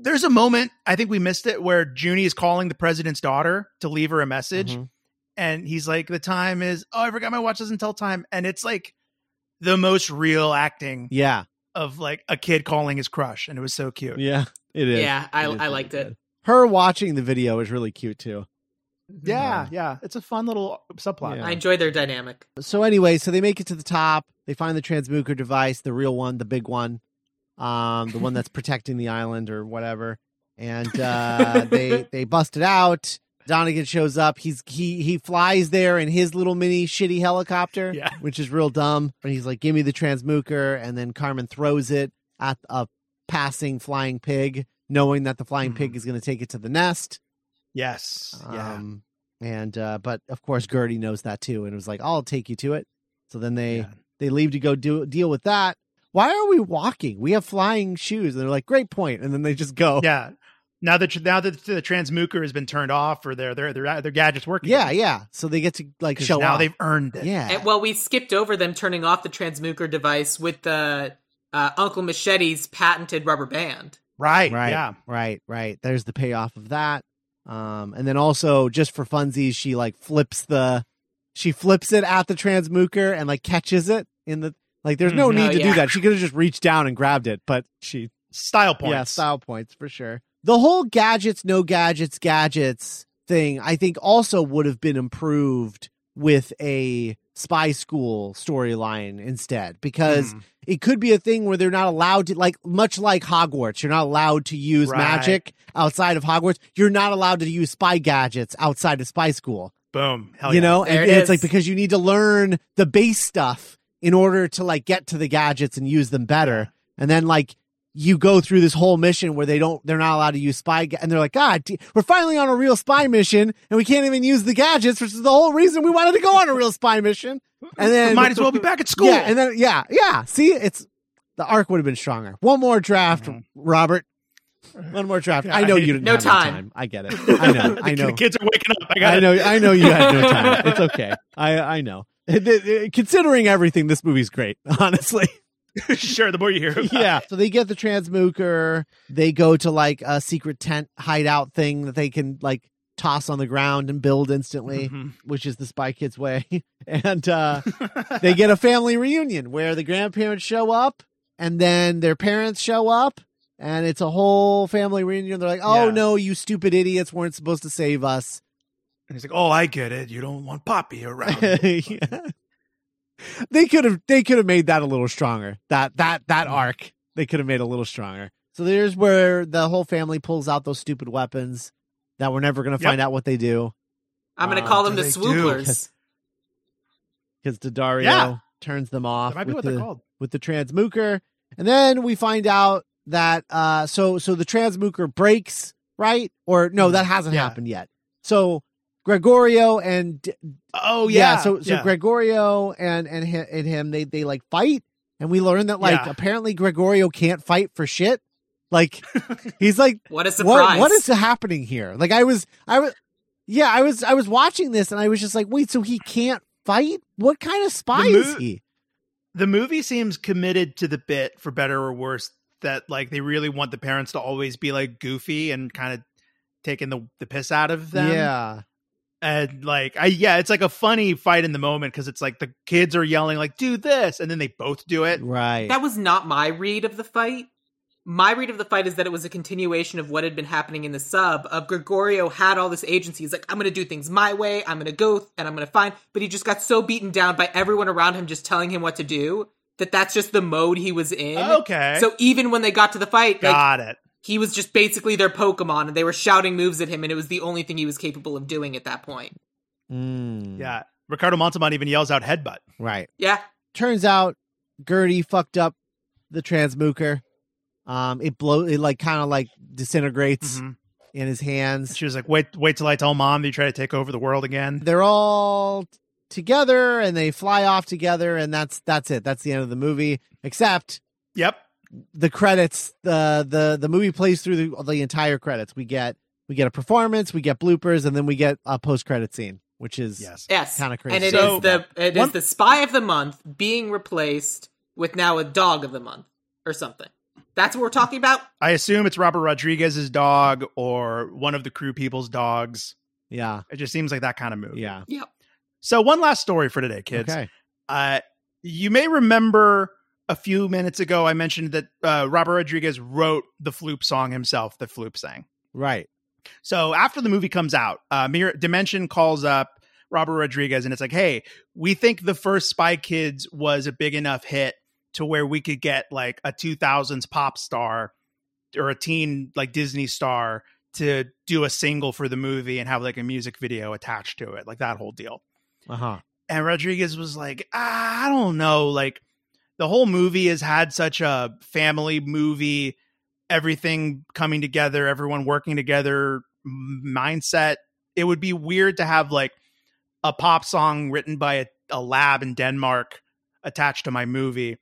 there's a moment I think we missed it where Juni is calling the president's daughter to leave her a message, Mhm. and he's like, "The time is oh, I forgot my watch doesn't tell time," and it's like the most real acting yeah, of like a kid calling his crush, and it was so cute. yeah. It is. yeah, I is I really liked it. good. Her watching the video is really cute too. Yeah, yeah, it's a fun little subplot. Yeah. I enjoy their dynamic. So anyway, so they make it to the top. They find the Transmooker device, the real one, the big one, um, the one that's protecting the island or whatever. And uh, they they bust it out. Donnagon shows up. He's he he flies there in his little mini shitty helicopter, Yeah. which is real dumb. But he's like, "Give me the Transmooker," and then Carmen throws it at a passing flying pig knowing that the flying pig Mhm. is going to take it to the nest. Yes. Yeah. Um, and uh, but of course Gertie knows that too, and it was like, "I'll take you to it." So then they Yeah. they leave to go do deal with that. Why are we walking? We have flying shoes, and they're like, "Great point," and then they just go. Yeah. Now that now that the Transmooker has been turned off, or their their their their gadgets working. yeah, yeah. So they get to like show now off. they've earned it. yeah, And, well, we skipped over them turning off the Transmooker device with the uh, Uncle Machete's patented rubber band. Right. right, Yeah. right, right. There's the payoff of that. Um, and then also just for funsies, she like flips the, she flips it at the Transmooker and like catches it in the like. There's no Mhm. need Oh, to do that. She could have just reached down and grabbed it, but she Style points. Yeah, style points for sure. The whole gadgets, no gadgets, gadgets thing, I think also would have been improved with a spy school storyline instead because Mhm. it could be a thing where they're not allowed to like much like Hogwarts, you're not allowed to use Right. magic outside of Hogwarts. You're not allowed to use spy gadgets outside of spy school. Boom. Hell you yeah. know, There and, it and it's like because you need to learn the base stuff in order to like get to the gadgets and use them better. And then like you go through this whole mission where they don't they're not allowed to use spy ga- and they're like god we're finally on a real spy mission and we can't even use the gadgets which is the whole reason we wanted to go on a real spy mission and then might as well be back at school. yeah and then yeah yeah see it's the arc would have been stronger one more draft Mhm. robert one more draft Yeah, i know I- you didn't No have no time. time i get it i know i know. The kids are waking up. I got I know, I know you had no time. It's okay. I I know. It- it- it- Considering everything, this movie's great. Honestly, sure. The more you hear, about it. yeah. So they get the Transmooker. They go to like a secret tent hideout thing that they can like toss on the ground and build instantly, Mhm. which is the Spy Kids way. and uh, they get a family reunion where the grandparents show up and then their parents show up. And it's a whole family reunion. They're like, "Oh Yeah. no, you stupid idiots weren't supposed to save us." And he's like, "Oh, I get it. You don't want Poppy around." Yeah. They could have they could have made that a little stronger. That that that Mm. arc they could have made a little stronger. So there's where the whole family pulls out those stupid weapons that we're never going to Yep. find out what they do I'm going to Uh, call them the swooplers. because Daddario Yeah. turns them off might be with what the they're called. with the Transmooker, and then we find out that uh so so the Transmooker breaks right or no that hasn't Mm, Yeah. happened yet. So Gregorio and Oh yeah. so so yeah. Gregorio and and and him they they like fight and we learn that like Yeah. apparently Gregorio can't fight for shit. Like he's like What a what surprise. what is happening here? Like I was I was yeah, I was I was watching this and I was just like, wait, so he can't fight? What kind of spy The is he? the movie seems committed to the bit for better or worse that like they really want the parents to always be like goofy and kind of taking the the piss out of them. Yeah. And like I yeah, it's like a funny fight in the moment because it's like the kids are yelling like do this and then they both do it. Right. That was not my read of the fight. My read of the fight is that it was a continuation of what had been happening in the sub. Of Gregorio had all this agency. He's like, I'm going to do things my way. I'm going to go and I'm going to find. But he just got so beaten down by everyone around him just telling him what to do that that's just the mode he was in. Okay. So even when they got to the fight, like got it. He was just basically their Pokemon, and they were shouting moves at him, and it was the only thing he was capable of doing at that point. Mm. Yeah. Ricardo Montalban even yells out headbutt. Right. Yeah, Turns out Gertie fucked up the Transmooker. Um, it blow it like kind of like disintegrates Mhm. in his hands. She was like, "Wait, wait till I tell mom that you try to take over the world again." They're all t- together and they fly off together, and that's that's it. That's the end of the movie. Except Yep. The credits, the the the movie plays through the, the entire credits. We get we get a performance, we get bloopers, and then we get a post credit scene, which is Yes. yes, Kinda crazy. And it is So- the it is One- the spy of the month being replaced with now a dog of the month or something. That's what we're talking about. I assume it's Robert Rodriguez's dog or one of the crew people's dogs. yeah, It just seems like that kind of move. yeah. yep So one last story for today, kids. Okay, Uh, you may remember a few minutes ago I mentioned that uh, Robert Rodriguez wrote the Floop song himself that Floop sang. right. So after the movie comes out, uh, Mir- Dimension calls up Robert Rodriguez and it's like, hey, we think the first Spy Kids was a big enough hit to where we could get like a 2000s pop star or a teen like Disney star to do a single for the movie and have like a music video attached to it, like that whole deal. Uh huh. And Rodriguez was like, ah, I don't know. Like the whole movie has had such a family movie everything coming together, everyone working together mindset. It would be weird to have like a pop song written by a, a lab in Denmark attached to my movie.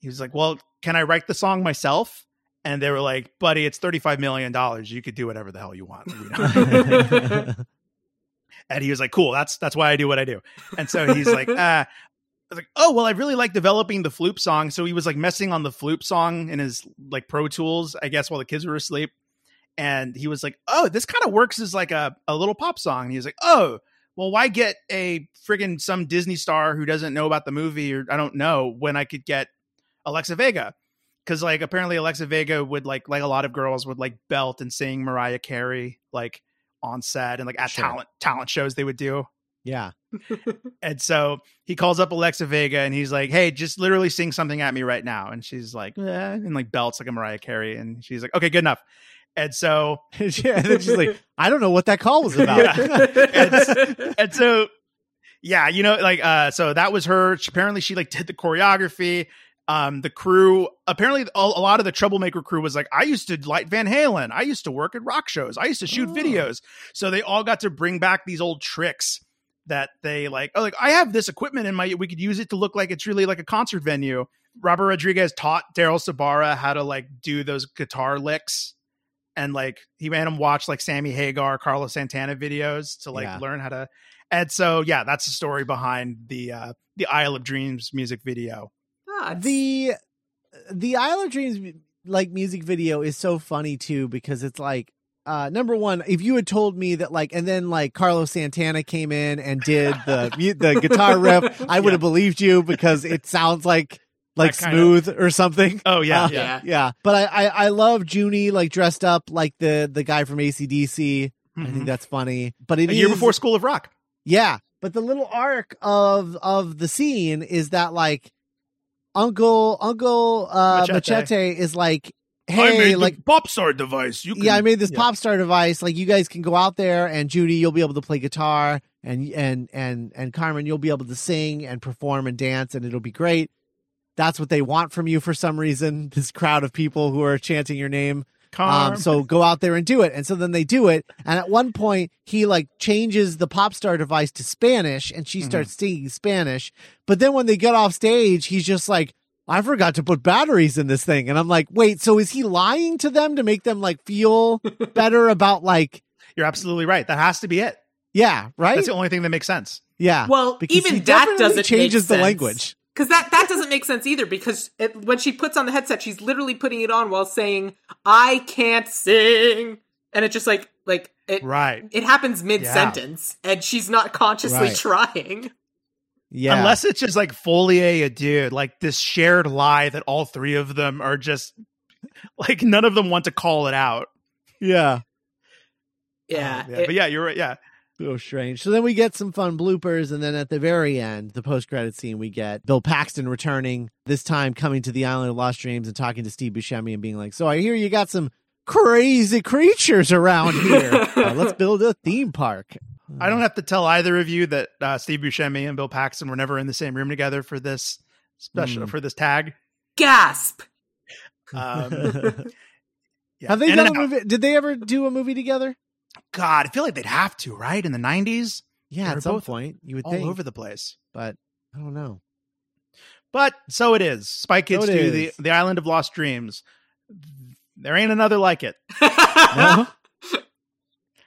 He was like, "Well, can I write the song myself?" And they were like, "Buddy, it's thirty five million dollars. You could do whatever the hell you want." You know? and he was like, "Cool, that's that's why I do what I do." And so he's like, "Ah." I was like, "Oh, well, I really like developing the Floop song." So he was like messing on the Floop song in his like Pro Tools, I guess, while the kids were asleep. And he was like, "Oh, this kind of works as like a a little pop song." And he was like, "Oh, well, why get a friggin' some Disney star who doesn't know about the movie or I don't know when I could get Alexa Vega?" Because like apparently Alexa Vega would like like a lot of girls would like belt and sing Mariah Carey like on set and like at Sure. talent talent shows they would do. Yeah. And so he calls up Alexa Vega and he's like, "Hey, just literally sing something at me right now." And she's like, eh, and like belts like a Mariah Carey, and she's like, "Okay, good enough." And so. And she's like, I don't know what that call was about. Yeah. and so, yeah, you know, like, uh, so that was her. She, apparently, she like did the choreography. Um, the crew apparently a, a lot of the troublemaker crew was like, I used to light Van Halen. I used to work at rock shows. I used to shoot Oh. videos. So they all got to bring back these old tricks that they like. Oh, like I have this equipment in my. We could use it to look like it's really like a concert venue. Robert Rodriguez taught Daryl Sabara how to like do those guitar licks, and like he made him watch like Sammy Hagar, Carlos Santana videos to like Yeah. learn how to. And so yeah, that's the story behind the uh the Isle of Dreams music video. Ah, the the Isle of Dreams like music video is so funny too because it's like uh number one if you had told me that like and then like Carlos Santana came in and did the the guitar riff I would Yeah. have believed you because it sounds like like smooth or something Oh yeah, Uh, yeah. yeah. but I, I I love Juni like dressed up like the the guy from ACDC I Mhm. think that's funny but it a year is- before School of Rock. yeah, but the little arc of of the scene is that like Uncle Uncle uh Machete. Machete, is like, hey, like pop star device. You can, yeah, I made this yeah. pop star device. Like you guys can go out there and Juni, you'll be able to play guitar and and and and Carmen, you'll be able to sing and perform and dance and it'll be great. That's what they want from you for some reason. This crowd of people who are chanting your name. Um, so go out there and do it. And so then they do it. And at one point, he like changes the pop star device to Spanish and she Mhm. starts singing Spanish. But then when they get off stage, he's just like, I forgot to put batteries in this thing. And I'm like, wait, so is he lying to them to make them like feel better about like, You're absolutely right. That has to be it. yeah, right? That's the only thing that makes sense. yeah. well, because he even that doesn't changes make the sense. language. Because that that doesn't make sense either. Because it, when she puts on the headset, she's literally putting it on while saying, "I can't sing," and it just like like it Right. it happens mid sentence, and she's not consciously Right. trying. Yeah. Unless it's just like Folie a deux, like this shared lie that all three of them are just like none of them want to call it out. yeah. Yeah, yeah. it- but yeah, you're right. Yeah. So strange. So then we get some fun bloopers, and then at the very end, the post credit scene, we get Bill Paxton returning, this time coming to the island of Lost Dreams and talking to Steve Buscemi and being like, So I hear you got some crazy creatures around here. Uh, let's build a theme park. I don't have to tell either of you that uh, Steve Buscemi and Bill Paxton were never in the same room together for this special Mm. for this tag. gasp. Um, yeah. Have they In done a movie? Did they ever do a movie together? God, I feel like they'd have to, right? In the '90s, Yeah, at some point, you would all think. over the place. but I don't know. But so it is. Spy Kids So it 2, the the Island of Lost Dreams. There ain't another like it. No?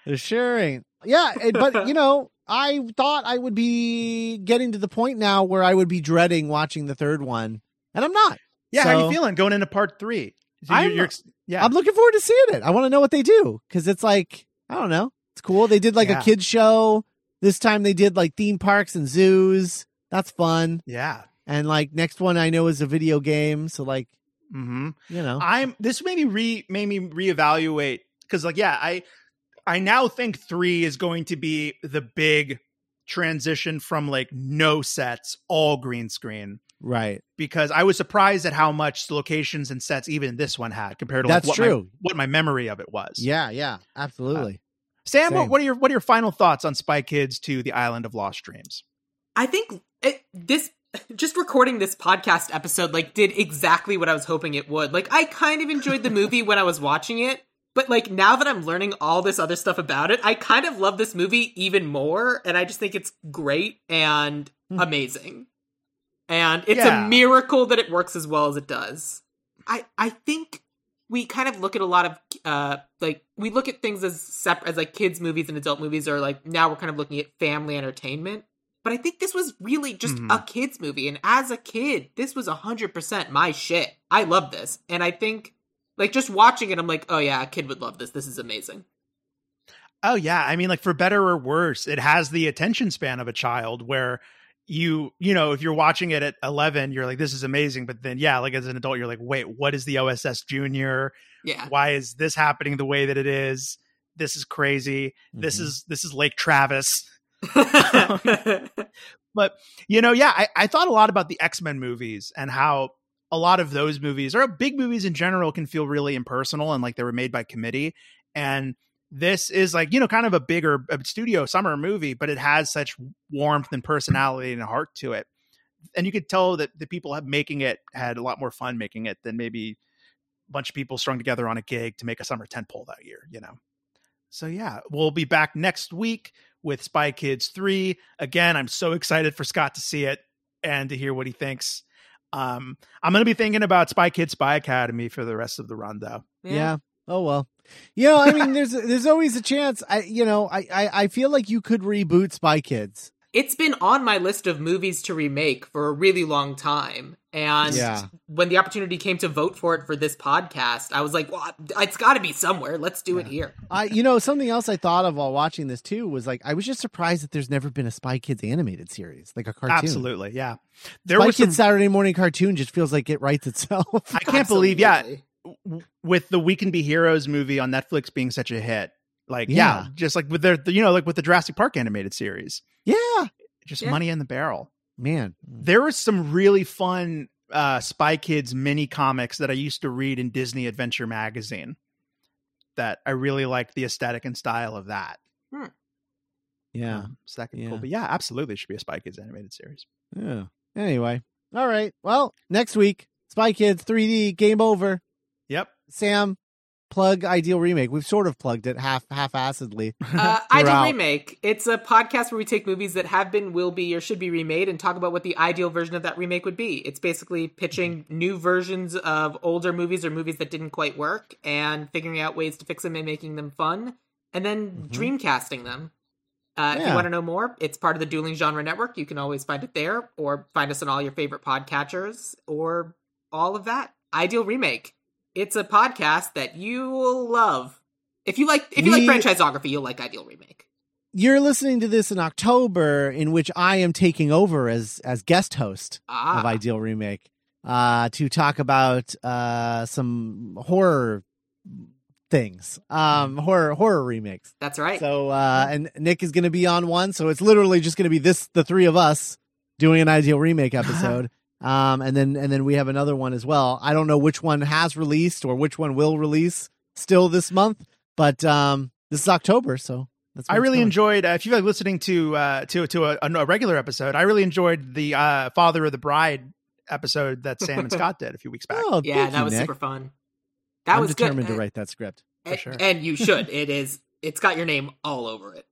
There sure ain't. Yeah, but you know, I thought I would be getting to the point now where I would be dreading watching the third one, and I'm not. Yeah, how So- you feeling going into part three? So I'm- you're, you're, yeah, I'm looking forward to seeing it. I want to know what they do because it's like I don't know. It's cool. They did like Yeah. a kids show. This time they did like theme parks and zoos. That's fun. yeah. And like next one I know is a video game. So like hmm you know, I'm. This made me re made me reevaluate because, like, yeah, I I now think three is going to be the big transition from like no sets, all green screen. right? Because I was surprised at how much locations and sets even this one had compared to like, That's what my true. what my memory of it was. Yeah, yeah, absolutely. Uh, Sam, what, what are your what are your final thoughts on Spy Kids to the Island of Lost Dreams? I think it, this just recording this podcast episode like did exactly what I was hoping it would. Like I kind of enjoyed the movie when I was watching it, but like now that I'm learning all this other stuff about it, I kind of love this movie even more and I just think it's great and amazing. And it's Yeah. a miracle that it works as well as it does. I I think we kind of look at a lot of uh like we look at things as separate as like kids movies and adult movies or like now we're kind of looking at family entertainment but i think this was really just Mhm. a kids movie and as a kid this was 100% my shit i love this and i think like just watching it i'm like oh yeah a kid would love this. This is amazing. Oh yeah, I mean like for better or worse, it has the attention span of a child where you you know if you're watching it at 11 you're like this is amazing. But then yeah like as an adult you're like wait what is the OSS junior? Yeah. Why is this happening the way that it is? This is crazy. This Mhm. is this is Lake Travis. But you know yeah I, I thought a lot about the x-men movies and how a lot of those movies or big movies in general can feel really impersonal and like they were made by committee. And this is like you know kind of a bigger studio summer movie but it has such warmth and personality and heart to it. And you could tell that the people making it had a lot more fun making it than maybe a bunch of people strung together on a gig to make a summer tent pole that year you know? So yeah we'll be back next week with spy kids 3 again i'm so excited for scott to see it and to hear what he thinks um i'm gonna be thinking about spy kids spy academy for the rest of the run though Yeah. Oh well. You know, I mean, there's there's always a chance. I you know, I, I I feel like you could reboot Spy Kids. It's been on my list of movies to remake for a really long time and Yeah. when the opportunity came to vote for it for this podcast i was like well it's got to be somewhere let's do it here I you know something else I thought of while watching this too was like I was just surprised that there's never been a Spy Kids animated series like a cartoon. absolutely yeah there Spy was some Kids Saturday morning cartoon just feels like it writes itself. I can't believe, yeah, with the We Can Be Heroes movie on Netflix being such a hit. Like, yeah, Yeah. just like with their, you know, like with the Jurassic Park animated series, yeah, just Yeah. money in the barrel. man. There was some really fun uh, Spy Kids mini comics that I used to read in Disney Adventure magazine. That I really liked the aesthetic and style of that. Yeah, Um, so that could Yeah. cool. But yeah, absolutely, it should be a Spy Kids animated series. yeah. Anyway, all right. Well, next week, Spy Kids 3D game over. Yep. Sam, plug Ideal Remake. We've sort of plugged it half half assedly. Uh, Ideal. Remake. It's a podcast where we take movies that have been, will be, or should be remade and talk about what the ideal version of that remake would be. It's basically pitching new versions of older movies or movies that didn't quite work and figuring out ways to fix them and making them fun and then Mhm. dreamcasting them. Uh, If you want to know more, it's part of the Dueling Genre Network. You can always find it there or find us on all your favorite podcatchers or all of that. Ideal Remake. It's a podcast that you will love. If you like if you We- like franchisography, you'll like Ideal Remake. You're listening to this in October, in which I am taking over as as guest host Ah, of Ideal Remake uh, to talk about uh, some horror things, um, horror horror remakes. that's right. So, uh, and Nick is going to be on one, so it's literally just going to be this the three of us doing an Ideal Remake episode. Um, and then and then we have another one as well. I don't know which one has released or which one will release still this month, but um, this is October, so that's I really going. enjoyed. Uh, if you like listening to uh, to to a, a regular episode, I really enjoyed the uh, Father of the Bride episode that Sam and Scott did a few weeks back. Oh, yeah, that you, was Nick. super fun. That I'm was determined good. to write that script. For and, sure. and you should. It is. It's got your name all over it.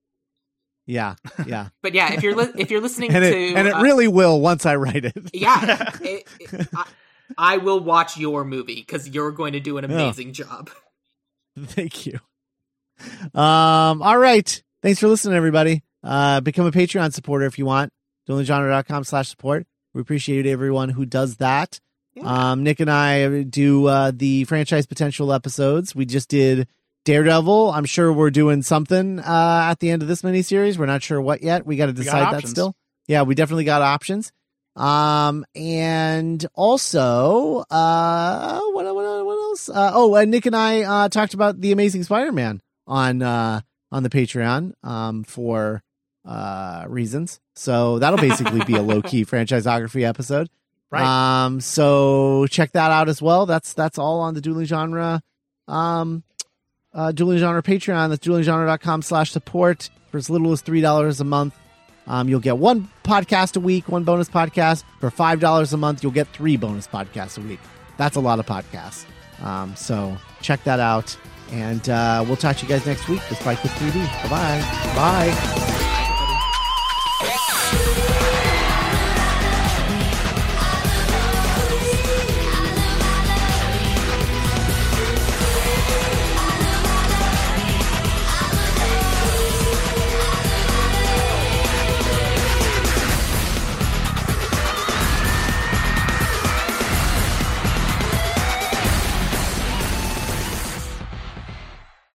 Yeah, yeah, But yeah, if you're li- if you're listening and it to and it uh, really will once I write it. yeah, it, it- I, I will watch your movie because you're going to do an amazing job. Thank you. Um, all right. Thanks for listening, everybody. Uh, become a Patreon supporter if you want. duelinggenre.com slash support. We appreciate everyone who does that. Yeah. Um, Nick and I do uh, the franchise potential episodes. We just did Daredevil. I'm sure we're doing something uh, at the end of this miniseries. We're not sure what yet. We got to decide that still. Yeah, we definitely got options. Um, and also, uh, what, what, what else? Uh, oh, and Nick and I uh, talked about the Amazing Spider-Man on uh, on the Patreon um, for uh, reasons. So that'll basically be a low key franchisography episode. Right. Um, so check that out as well. That's that's all on the dueling genre um uh dueling genre Patreon. That's duelinggenre.com slash support for as little as three dollars a month. Um, you'll get one podcast a week, one bonus podcast. For $5 a month, you'll get three bonus podcasts a week. That's a lot of podcasts. Um, so check that out. And uh, we'll talk to you guys next week Spike with 3D. Bye-bye. Bye.